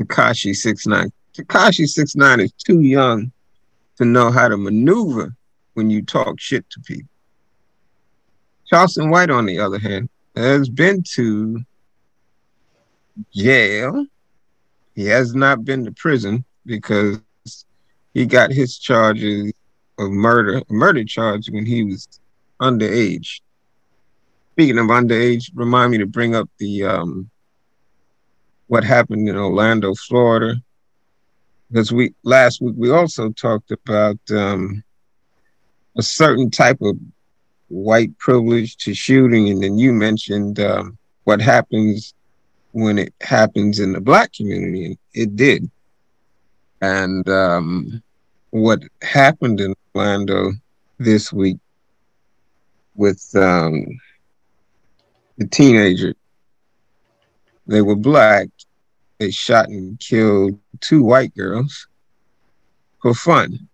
Tekashi Six Nine. Tekashi Six Nine is too young to know how to maneuver when you talk shit to people. Charleston White, on the other hand, has been to jail. He has not been to prison because he got his charges of murder, murder charge when he was underage. Speaking of underage, remind me to bring up the um, what happened in Orlando, Florida, because we last week we also talked about um, a certain type of white privilege to shooting, and then you mentioned um, what happens when it happens in the black community, and it did. And um, what happened in Orlando this week with um, the teenager, they were black. They shot and killed two white girls for fun.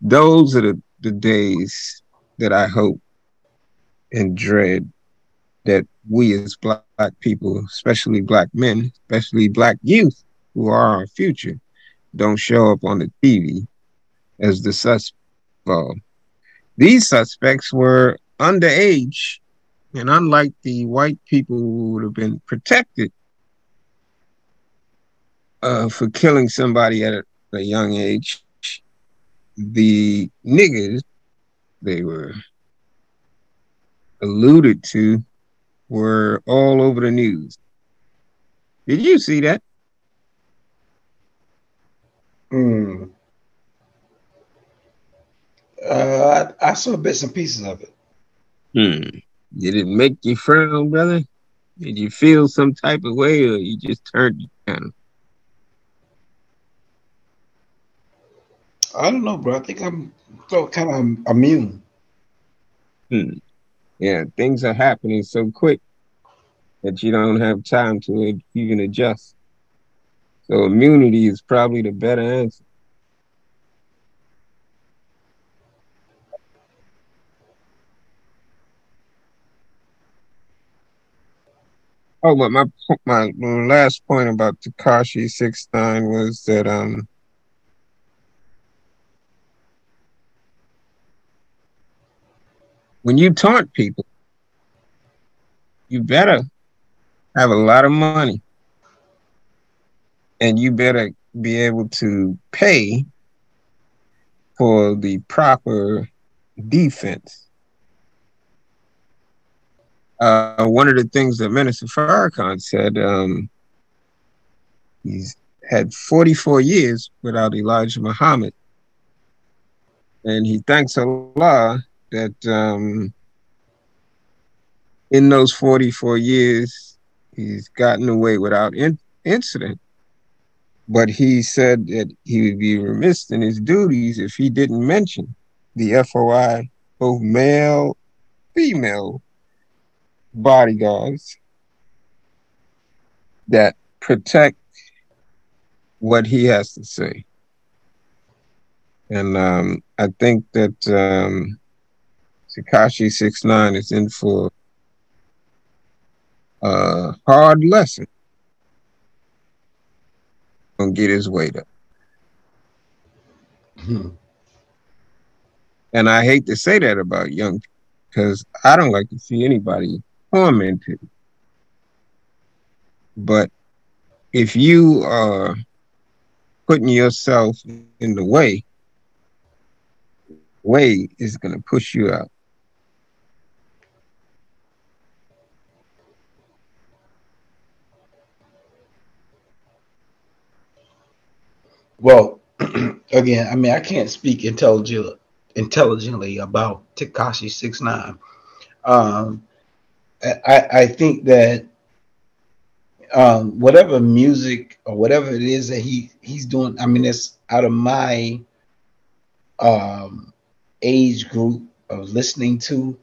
Those are the, the days that I hope and dread that we as black, people, especially black men, especially black youth who are our future, don't show up on the TV as the suspect. These suspects were underage, and unlike the white people who would have been protected uh, for killing somebody at a, a young age, the niggas they were alluded to were all over the news. Did you see that? Mm. Uh, I, I saw bits and pieces of it. Hmm. Did it make you frown, brother? Did you feel some type of way, or you just turned your channel? I don't know, bro. I think I'm so kind of immune. Hmm. Yeah, things are happening so quick that you don't have time to even adjust. So immunity is probably the better answer. Oh, but my my last point about Tekashi Six Nine was that um when you taunt people, you better have a lot of money, and you better be able to pay for the proper defense. Uh, one of the things that Minister Farrakhan said, um, he's had 44 years without Elijah Muhammad. And he thanks Allah that um, in those 44 years, he's gotten away without in- incident. But he said that he would be remiss in his duties if he didn't mention the FOI, both male, female bodyguards that protect what he has to say. And um, I think that um, Tekashi Six Nine is in for a hard lesson. Gonna get his weight up. Hmm. And I hate to say that about young people because I don't like to see anybody tormented. But if you are putting yourself in the way, way is going to push you out. Well, again, I mean, I can't speak intelligent, intelligently about Tekashi Six Nine. Um, I, I think that um, whatever music or whatever it is that he he's doing, I mean, it's out of my um, age group of listening to.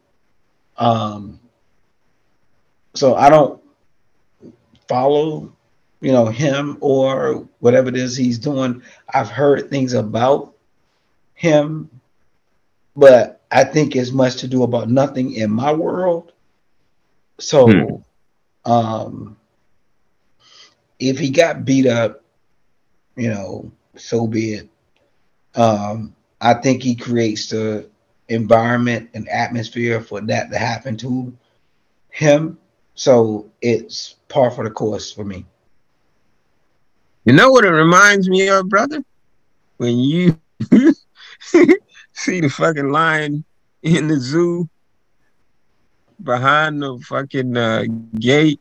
Um, so I don't follow, you know, him or whatever it is he's doing. I've heard things about him, but I think it's much to do about nothing in my world. So, hmm. um, if he got beat up, you know, so be it. Um, I think he creates the environment and atmosphere for that to happen to him. So it's par for the course for me. You know what it reminds me of, brother? When you see the fucking lion in the zoo behind the fucking uh, gate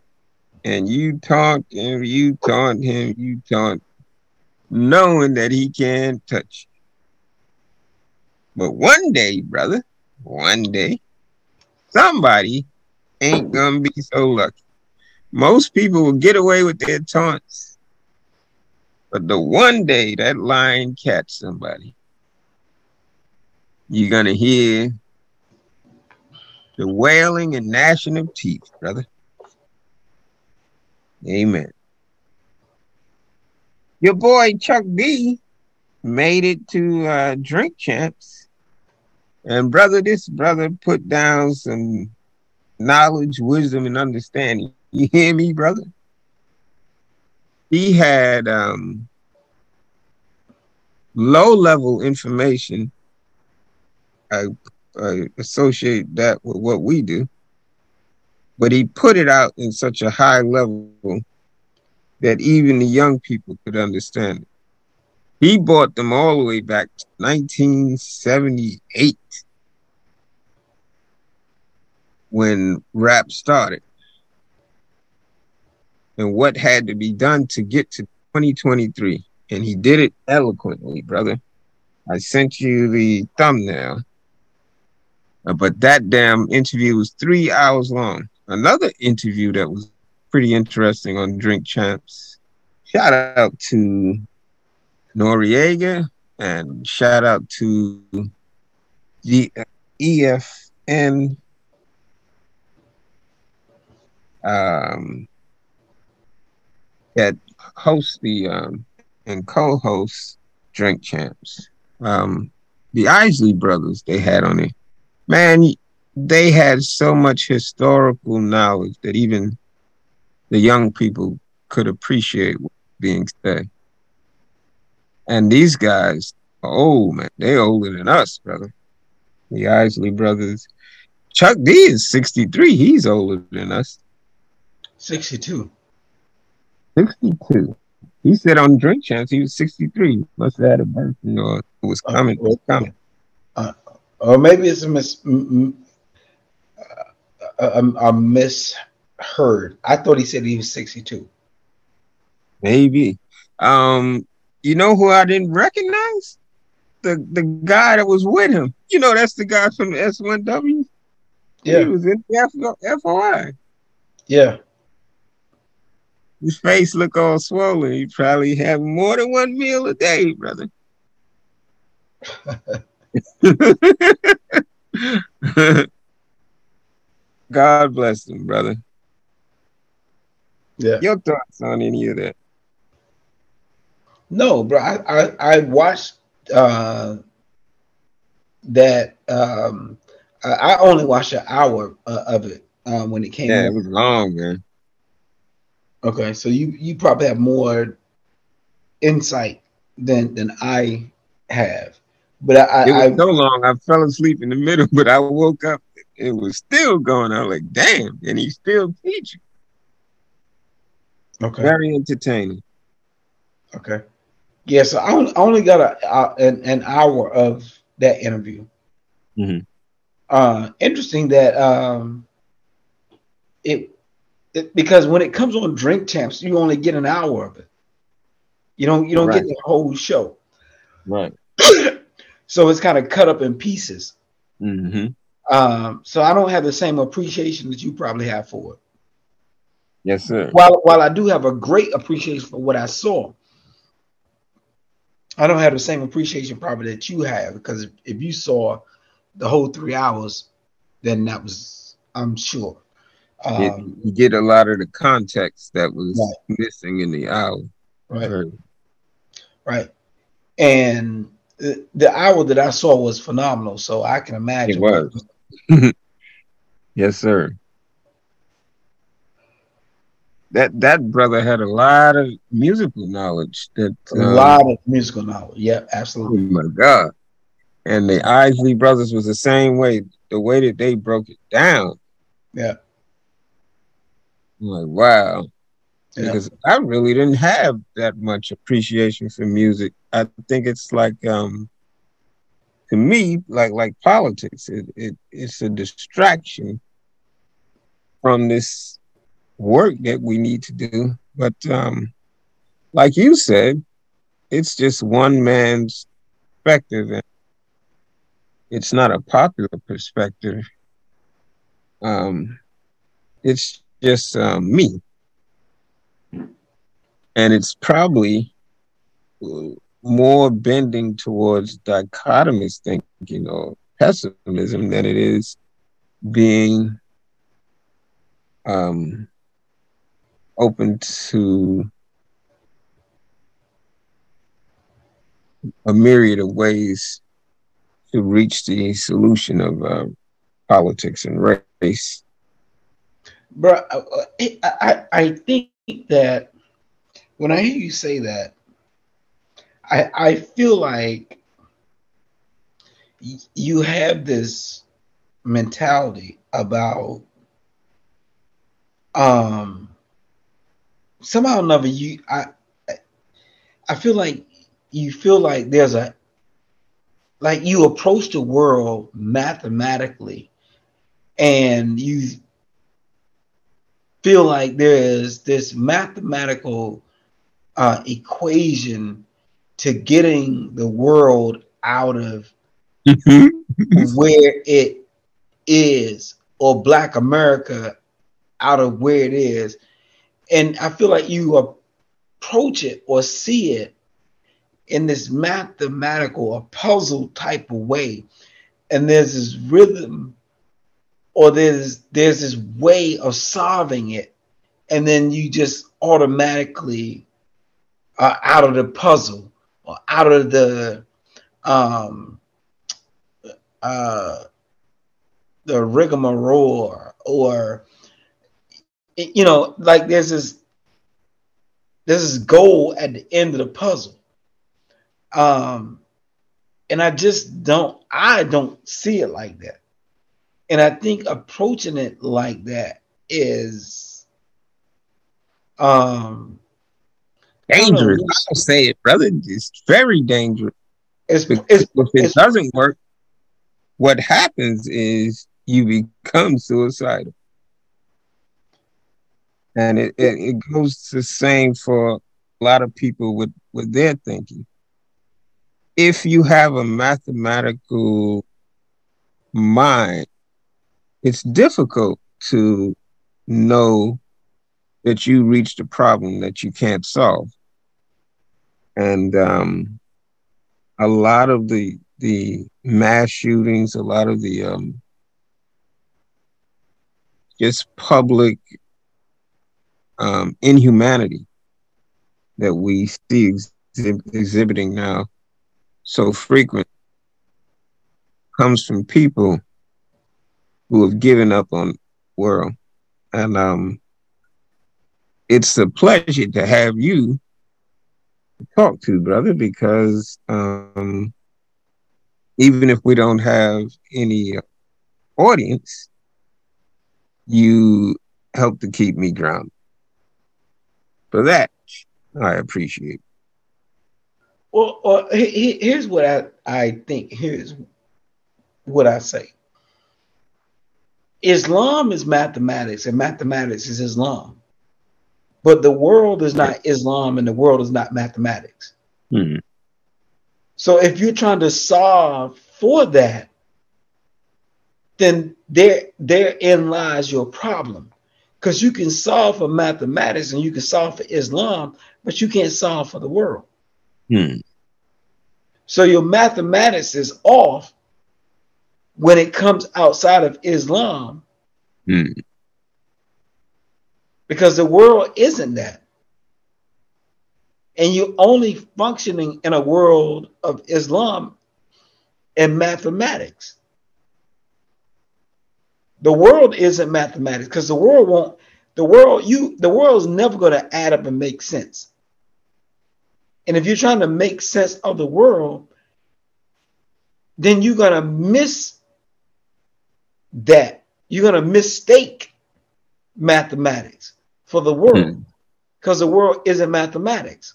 and you taunt him, you taunt him, you taunt, knowing that he can't touch you. But one day, brother, one day, somebody ain't gonna be so lucky. Most people will get away with their taunts. But the one day that lion catch somebody, you're gonna hear the wailing and gnashing of teeth, brother. Amen. Your boy Chuck D made it to uh, Drink Champs. And brother, this brother put down some knowledge, wisdom, and understanding. You hear me, brother? He had um, low level information. I, I associate that with what we do but he put it out in such a high level that even the young people could understand it. He brought them all the way back to 1978 when rap started and what had to be done to get to 2023. And he did it eloquently, brother. I sent you the thumbnail. Uh, but that damn interview was three hours long another interview that was pretty interesting on Drink Champs. Shout out to Noreaga and shout out to the EFN um, that hosts the um, and co-hosts Drink Champs. Um, the Isley brothers they had on it. Man, they had so much historical knowledge that even the young people could appreciate being said. And these guys old, man. They're older than us, brother. The Isley brothers. Chuck D is 63. He's older than us. 62. 62. He said on Drink Champs he was 63. Must have had a birthday or it was coming. Uh, was coming. Uh, or maybe it's a mis- a, a misheard. I thought he said he was 62. Maybe. Um, you know who I didn't recognize? The the guy that was with him. You know, that's the guy from the S1W. Yeah. He was in the F- FOI. Yeah. His face look all swollen. He probably have more than one meal a day, brother. God bless him, brother. Yeah. Your thoughts on any of that? No, bro. I I, I watched uh, that. Um, I only watched an hour uh, of it um, when it came. Yeah, it was long, man. Okay, so you you probably have more insight than than I have. But I, It was I, so long, I fell asleep in the middle, but I woke up. It was still going. I was like, damn, and he's still teaching. okay, Very entertaining. okay, yeah. So I only, got a, a an, an hour of that interview. Mhm. Uh, interesting that um, it, it because when it comes on Drink Champs, you only get an hour of it. You don't you don't Right. get the whole show. Right. so it's kind of cut up in pieces. hmm Um, so I don't have the same appreciation that you probably have for it. Yes, sir. While while I do have a great appreciation for what I saw, I don't have the same appreciation probably that you have because if, if you saw the whole three hours, then that was I'm sure. Um, you get a lot of the context that was Right. missing in the hour. right, Right. right. And the, the hour that I saw was phenomenal, so I can imagine. It was. Yes, sir. That that brother had a lot of musical knowledge. That a um, lot of musical knowledge. Yeah, Oh absolutely. my God! And the Isley brothers was the same way. The way that they broke it down. Yeah. I'm like wow. Yeah. Because I really didn't have that much appreciation for music. I think it's like um to me, like like politics. It, it it's a distraction from this work that we need to do. But um like you said, it's just one man's perspective and it's not a popular perspective. Um it's just um, me. And it's probably uh, more bending towards dichotomous thinking or pessimism than it is being um, open to a myriad of ways to reach the solution of uh, politics and race. Bro, I, I, I think that when I hear you say that, I, I feel like y- you have this mentality about um somehow or another you I- I feel like you feel like there's a like you approach the world mathematically and you feel like there is this mathematical uh, equation to getting the world out of where it is or black america out of where it is. And i feel like you approach it or see it in this mathematical or puzzle type of way. And there's this rhythm or there's there's this way of solving it and then you just automatically are out of the puzzle or out of the um uh the rigmarole or you know like there's this there's this goal at the end of the puzzle. Um and i just don't i don't see it like that and i think approaching it like that is um dangerous. I'll say it, brother. It's very dangerous. it's Because it's, if it it's doesn't work, what happens is you become suicidal. And it, it, it goes the same for a lot of people with, with their thinking. If you have a mathematical mind, it's difficult to know that you reached a problem that you can't solve. And um, a lot of the the mass shootings, a lot of the um, just public um, inhumanity that we see exhib- exhibiting now so frequent comes from people who have given up on world. And um, it's a pleasure to have you talk to, brother, because um, even if we don't have any audience, you help to keep me grounded. For that, I appreciate. Well, well here's what I, I think. Here's what I say. Islam is mathematics, and mathematics is Islam. But the world is not Islam, and the world is not mathematics. Hmm. So if you're trying to solve for that, then there therein lies your problem. Because you can solve for mathematics and you can solve for Islam, but you can't solve for the world. Hmm. So your mathematics is off when it comes outside of Islam. Hmm. Because the world isn't that. And you're only functioning in a world of Islam and mathematics. The world isn't mathematics because the world won't the world you the world is never going to add up and make sense. And if you're trying to make sense of the world, then you're going to miss that. You're going to mistake mathematics for the world because hmm. the world isn't mathematics.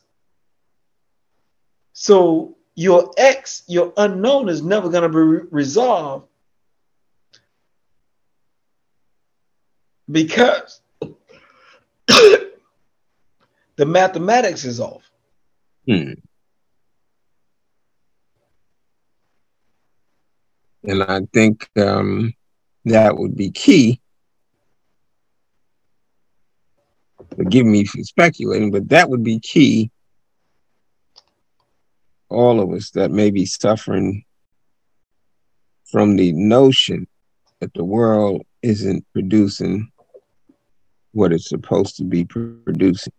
So your X, your unknown, is never going to be re- resolved because the mathematics is off. Hmm. And I think um, that would be key. Forgive me for speculating, but that would be key. All of us that may be suffering from the notion that the world isn't producing what it's supposed to be producing.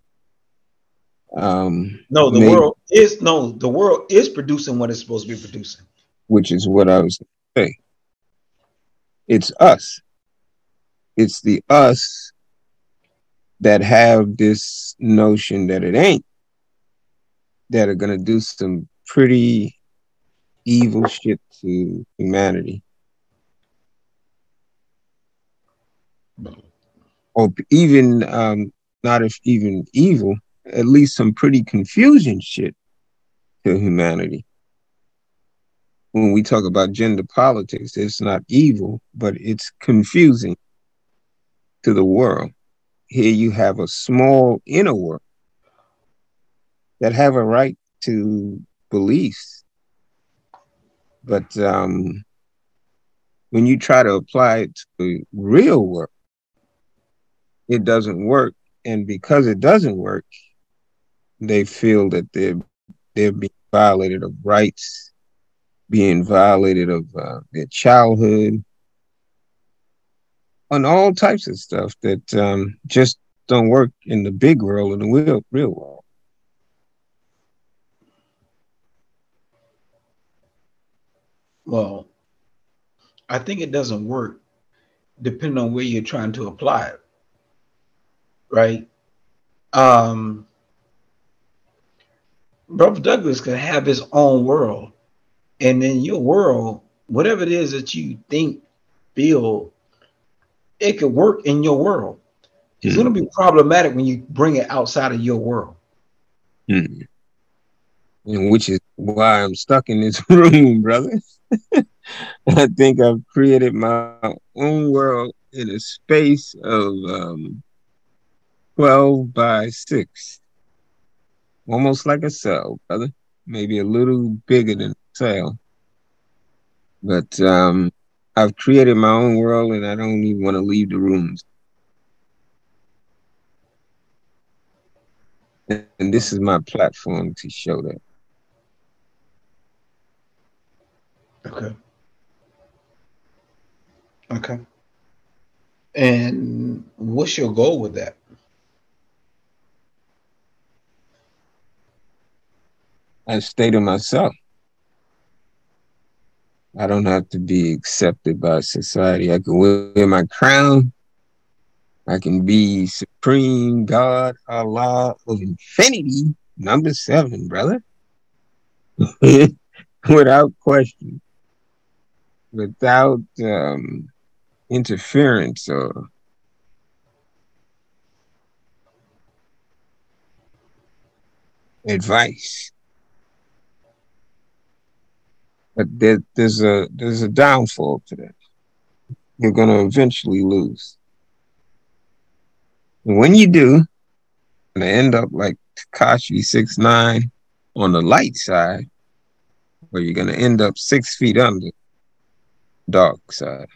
Um, no, the maybe, world is no, the world is producing what it's supposed to be producing, which is what I was saying. It's us. It's the us that have this notion that it ain't that are gonna do some pretty evil shit to humanity. or even um, not if even evil, at least some pretty confusing shit to humanity. When we talk about gender politics, it's not evil, but it's confusing to the world. Here you have a small inner world that have a right to beliefs. But um, when you try to apply it to real world, it doesn't work. And because it doesn't work, they feel that they're they're being violated of rights, being violated of uh, their childhood, on all types of stuff that um, just don't work in the big world in the real real world. Well, I think it doesn't work depending on where you're trying to apply it right? Um, Brother Douglas can have his own world, and in your world, whatever it is that you think, feel, it could work in your world. It's mm. going to be problematic when you bring it outside of your world. Mm. And which is why I'm stuck in this room, brother. I think I've created my own world in a space of um, 12 by 6. Almost like a cell, brother. Maybe a little bigger than cell. But um, I've created my own world and I don't even want to leave the rooms. And this is my platform to show that. Okay. Okay. And what's your goal with that? I stay to myself. I don't have to be accepted by society. I can wear my crown. I can be supreme God, Allah of infinity, number seven, brother. Without question. without um, interference or advice. But there, there's a there's a downfall to that. You're going to eventually lose. And when you do, and end up like Tekashi six nine on the light side, or you're going to end up six feet under dark side.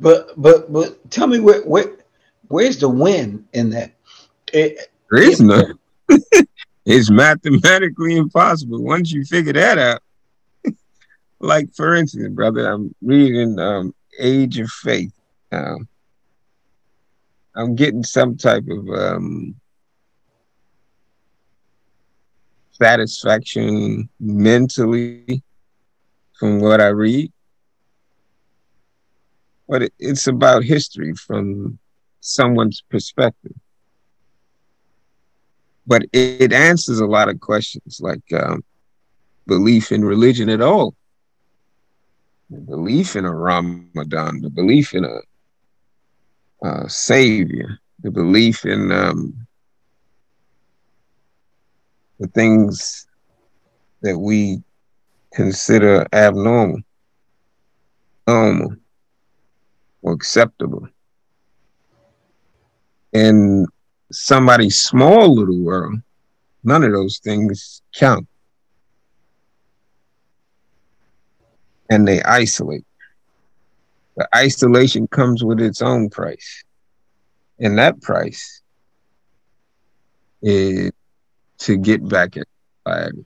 But but but tell me where where where's the win in that? It, there is none. it's mathematically impossible. Once you figure that out, like for instance, brother, I'm reading um, Age of Faith. Um, I'm getting some type of um, satisfaction mentally from what I read. But it, it's about history from someone's perspective. But it, it answers a lot of questions like um, belief in religion at all, the belief in a Ramadan, the belief in a, a savior, the belief in um, the things that we consider abnormal, normal, or acceptable. In somebody's small little world, none of those things count. And they isolate. The isolation comes with its own price. And that price is to get back at society.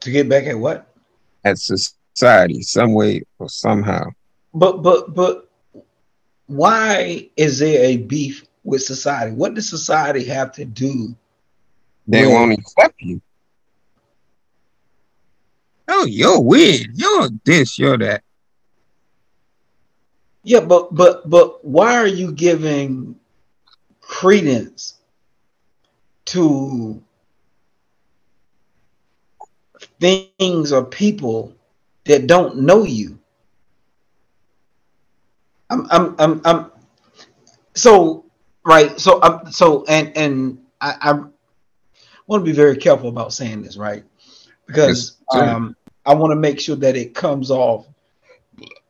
To get back at what? At society, some way or somehow. But but but why is there a beef with society? What does society have to do? They with... won't accept you. Oh, you're weird. You're this, you're that. Yeah, but but but why are you giving credence to things or people that don't know you. I'm, I'm, I'm, I'm so right. So, I'm, so, and, and I, I want to be very careful about saying this, right? Because um, I want to make sure that it comes off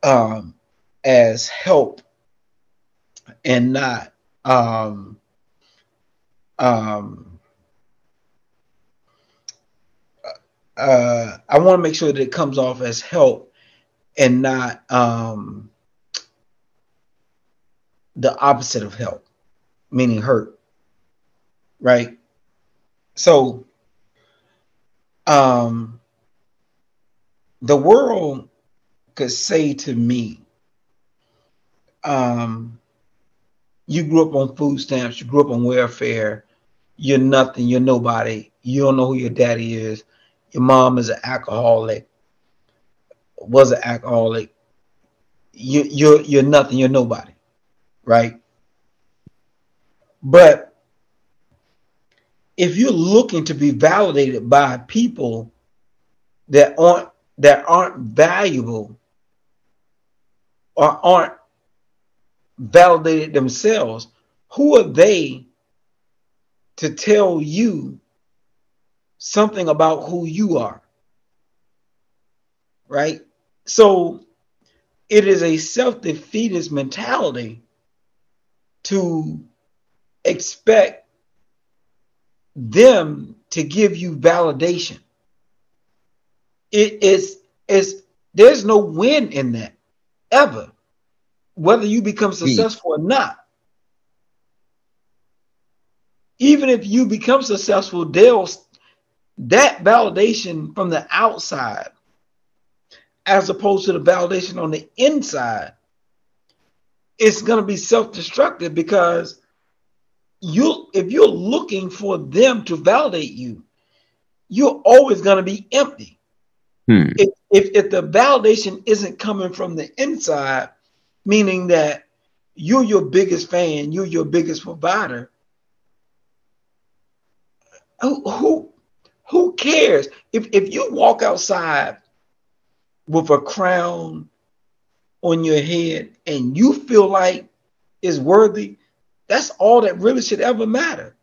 um, as help and not um, um, uh, I want to make sure that it comes off as help and not um, the opposite of help, meaning hurt. Right? So, um, the world could say to me, um, you grew up on food stamps, you grew up on welfare, you're nothing, you're nobody, you don't know who your daddy is, your mom is an alcoholic, was an alcoholic, you, you're you're nothing, you're nobody, right? But if you're looking to be validated by people that aren't that aren't valuable or aren't validated themselves, who are they to tell you something about who you are? Right? So it is a self defeatist mentality to expect them to give you validation. It is is there's no win in that ever whether you become successful or not. Even if you become successful, they'll that validation from the outside, as opposed to the validation on the inside, it's going to be self-destructive because you if you're looking for them to validate you, you're always going to be empty. Hmm. If, if, if the validation isn't coming from the inside, meaning that you're your biggest fan, you're your biggest provider. Who who, Who cares if if you walk outside with a crown on your head and you feel like it's worthy? That's all that really should ever matter.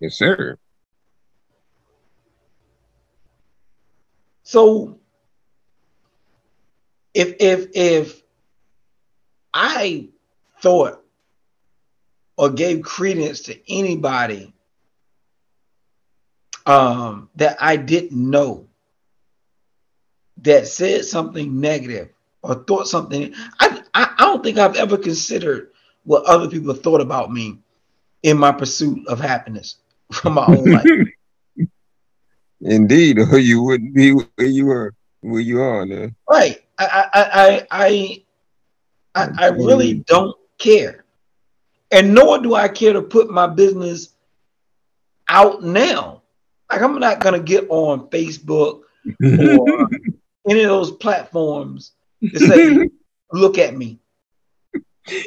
Yes, sir. So if if if I thought or gave credence to anybody um, that I didn't know that said something negative or thought something, I, I, I don't think I've ever considered what other people thought about me in my pursuit of happiness from my own life. Indeed, or you wouldn't be where you were, where you are now. Right. I I I I I, I really don't care. And nor do I care to put my business out now. Like I'm not gonna get on Facebook or any of those platforms to say, look at me.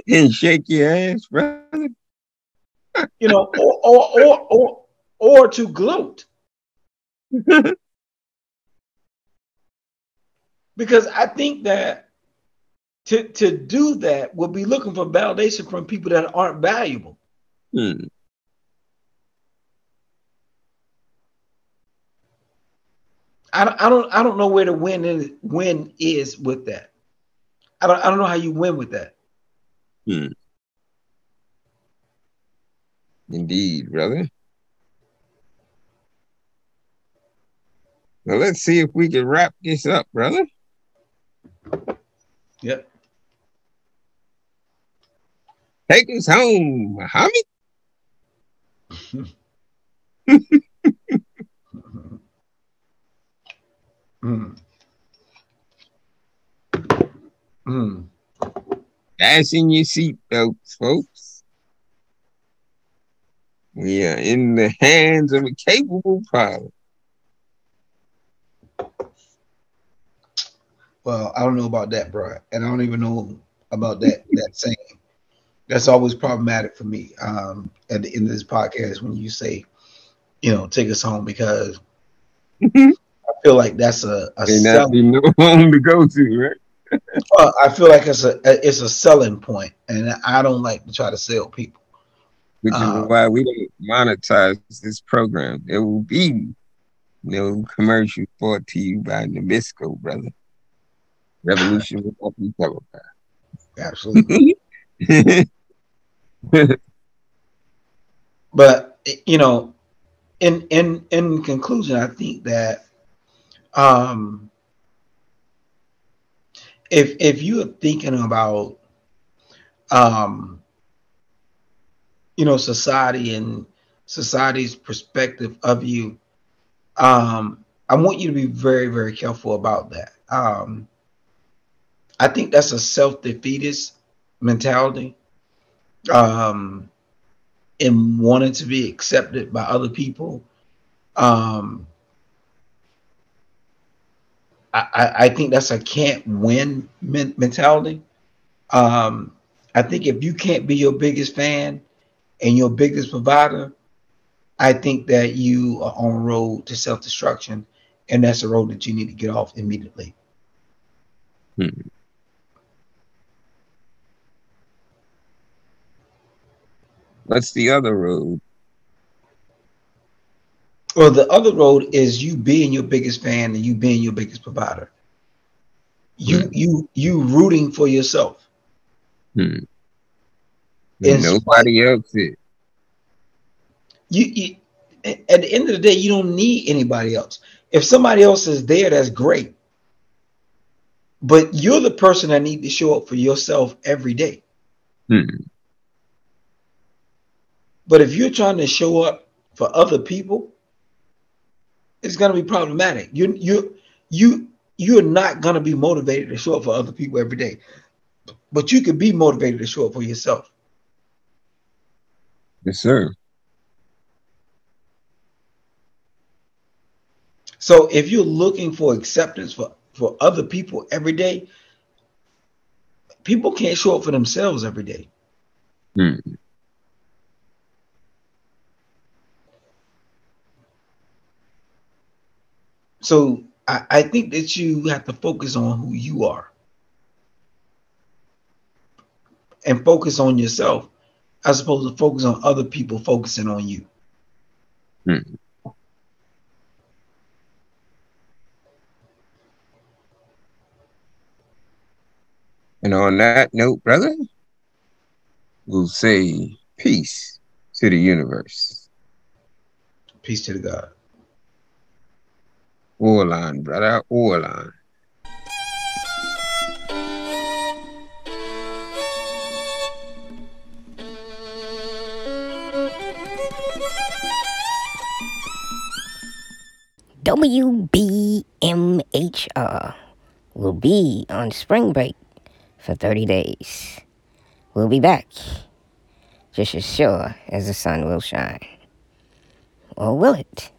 and shake your ass, brother. You know, or or or or, or to gloat. because I think that to to do that will be looking for validation from people that aren't valuable. Hmm. I don't, I don't I don't know where the win is, win is with that. I don't I don't know how you win with that. Hmm. Indeed, brother. Well, let's see if we can wrap this up, brother. Yep. Take us home, Muhammad. Mm. Mm. Fasten your seatbelts, folks. We are in the hands of a capable pilot. Well, I don't know about that, bro, and I don't even know about that that saying. That's always problematic for me. Um, at the end of this podcast, when you say, you know, take us home, because I feel like that's a, a May not sell- home to go to, right? well, I feel like it's a it's a selling point, and I don't like to try to sell people. Which is Uh, why we don't monetize this program. There will be no commercial brought to you by Nabisco, brother. Revolution without the telepath. Absolutely. but you know in in in conclusion i think that um if if you're thinking about um you know society and society's perspective of you um i want you to be very very careful about that um i think that's a self-defeatist mentality um in wanting to be accepted by other people. Um, I, I, think that's a can't win men- mentality. Um, I think if you can't be your biggest fan and your biggest provider, I think that you are on road to self destruction, and that's a road that you need to get off immediately. What's the other road? Well, the other road is you being your biggest fan and you being your biggest provider. You Hmm. you you rooting for yourself. It's- Nobody else is. you, you at the end of the day, you don't need anybody else. If somebody else is there, that's great. But you're the person that need to show up for yourself every day. Hmm. But if you're trying to show up for other people, it's gonna be problematic. You you you you're not gonna be motivated to show up for other people every day. But you can be motivated to show up for yourself. Yes, sir. So if you're looking for acceptance for, for other people every day, people can't show up for themselves every day. Hmm. So I, I think that you have to focus on who you are and focus on yourself as opposed to focus on other people focusing on you. Hmm. And on that note, brother, we'll say peace to the universe. Peace to the God. Orlan, brother, Orlan. WBMHR will be on spring break for 30 days. We'll be back, just as sure as the sun will shine. Or will it?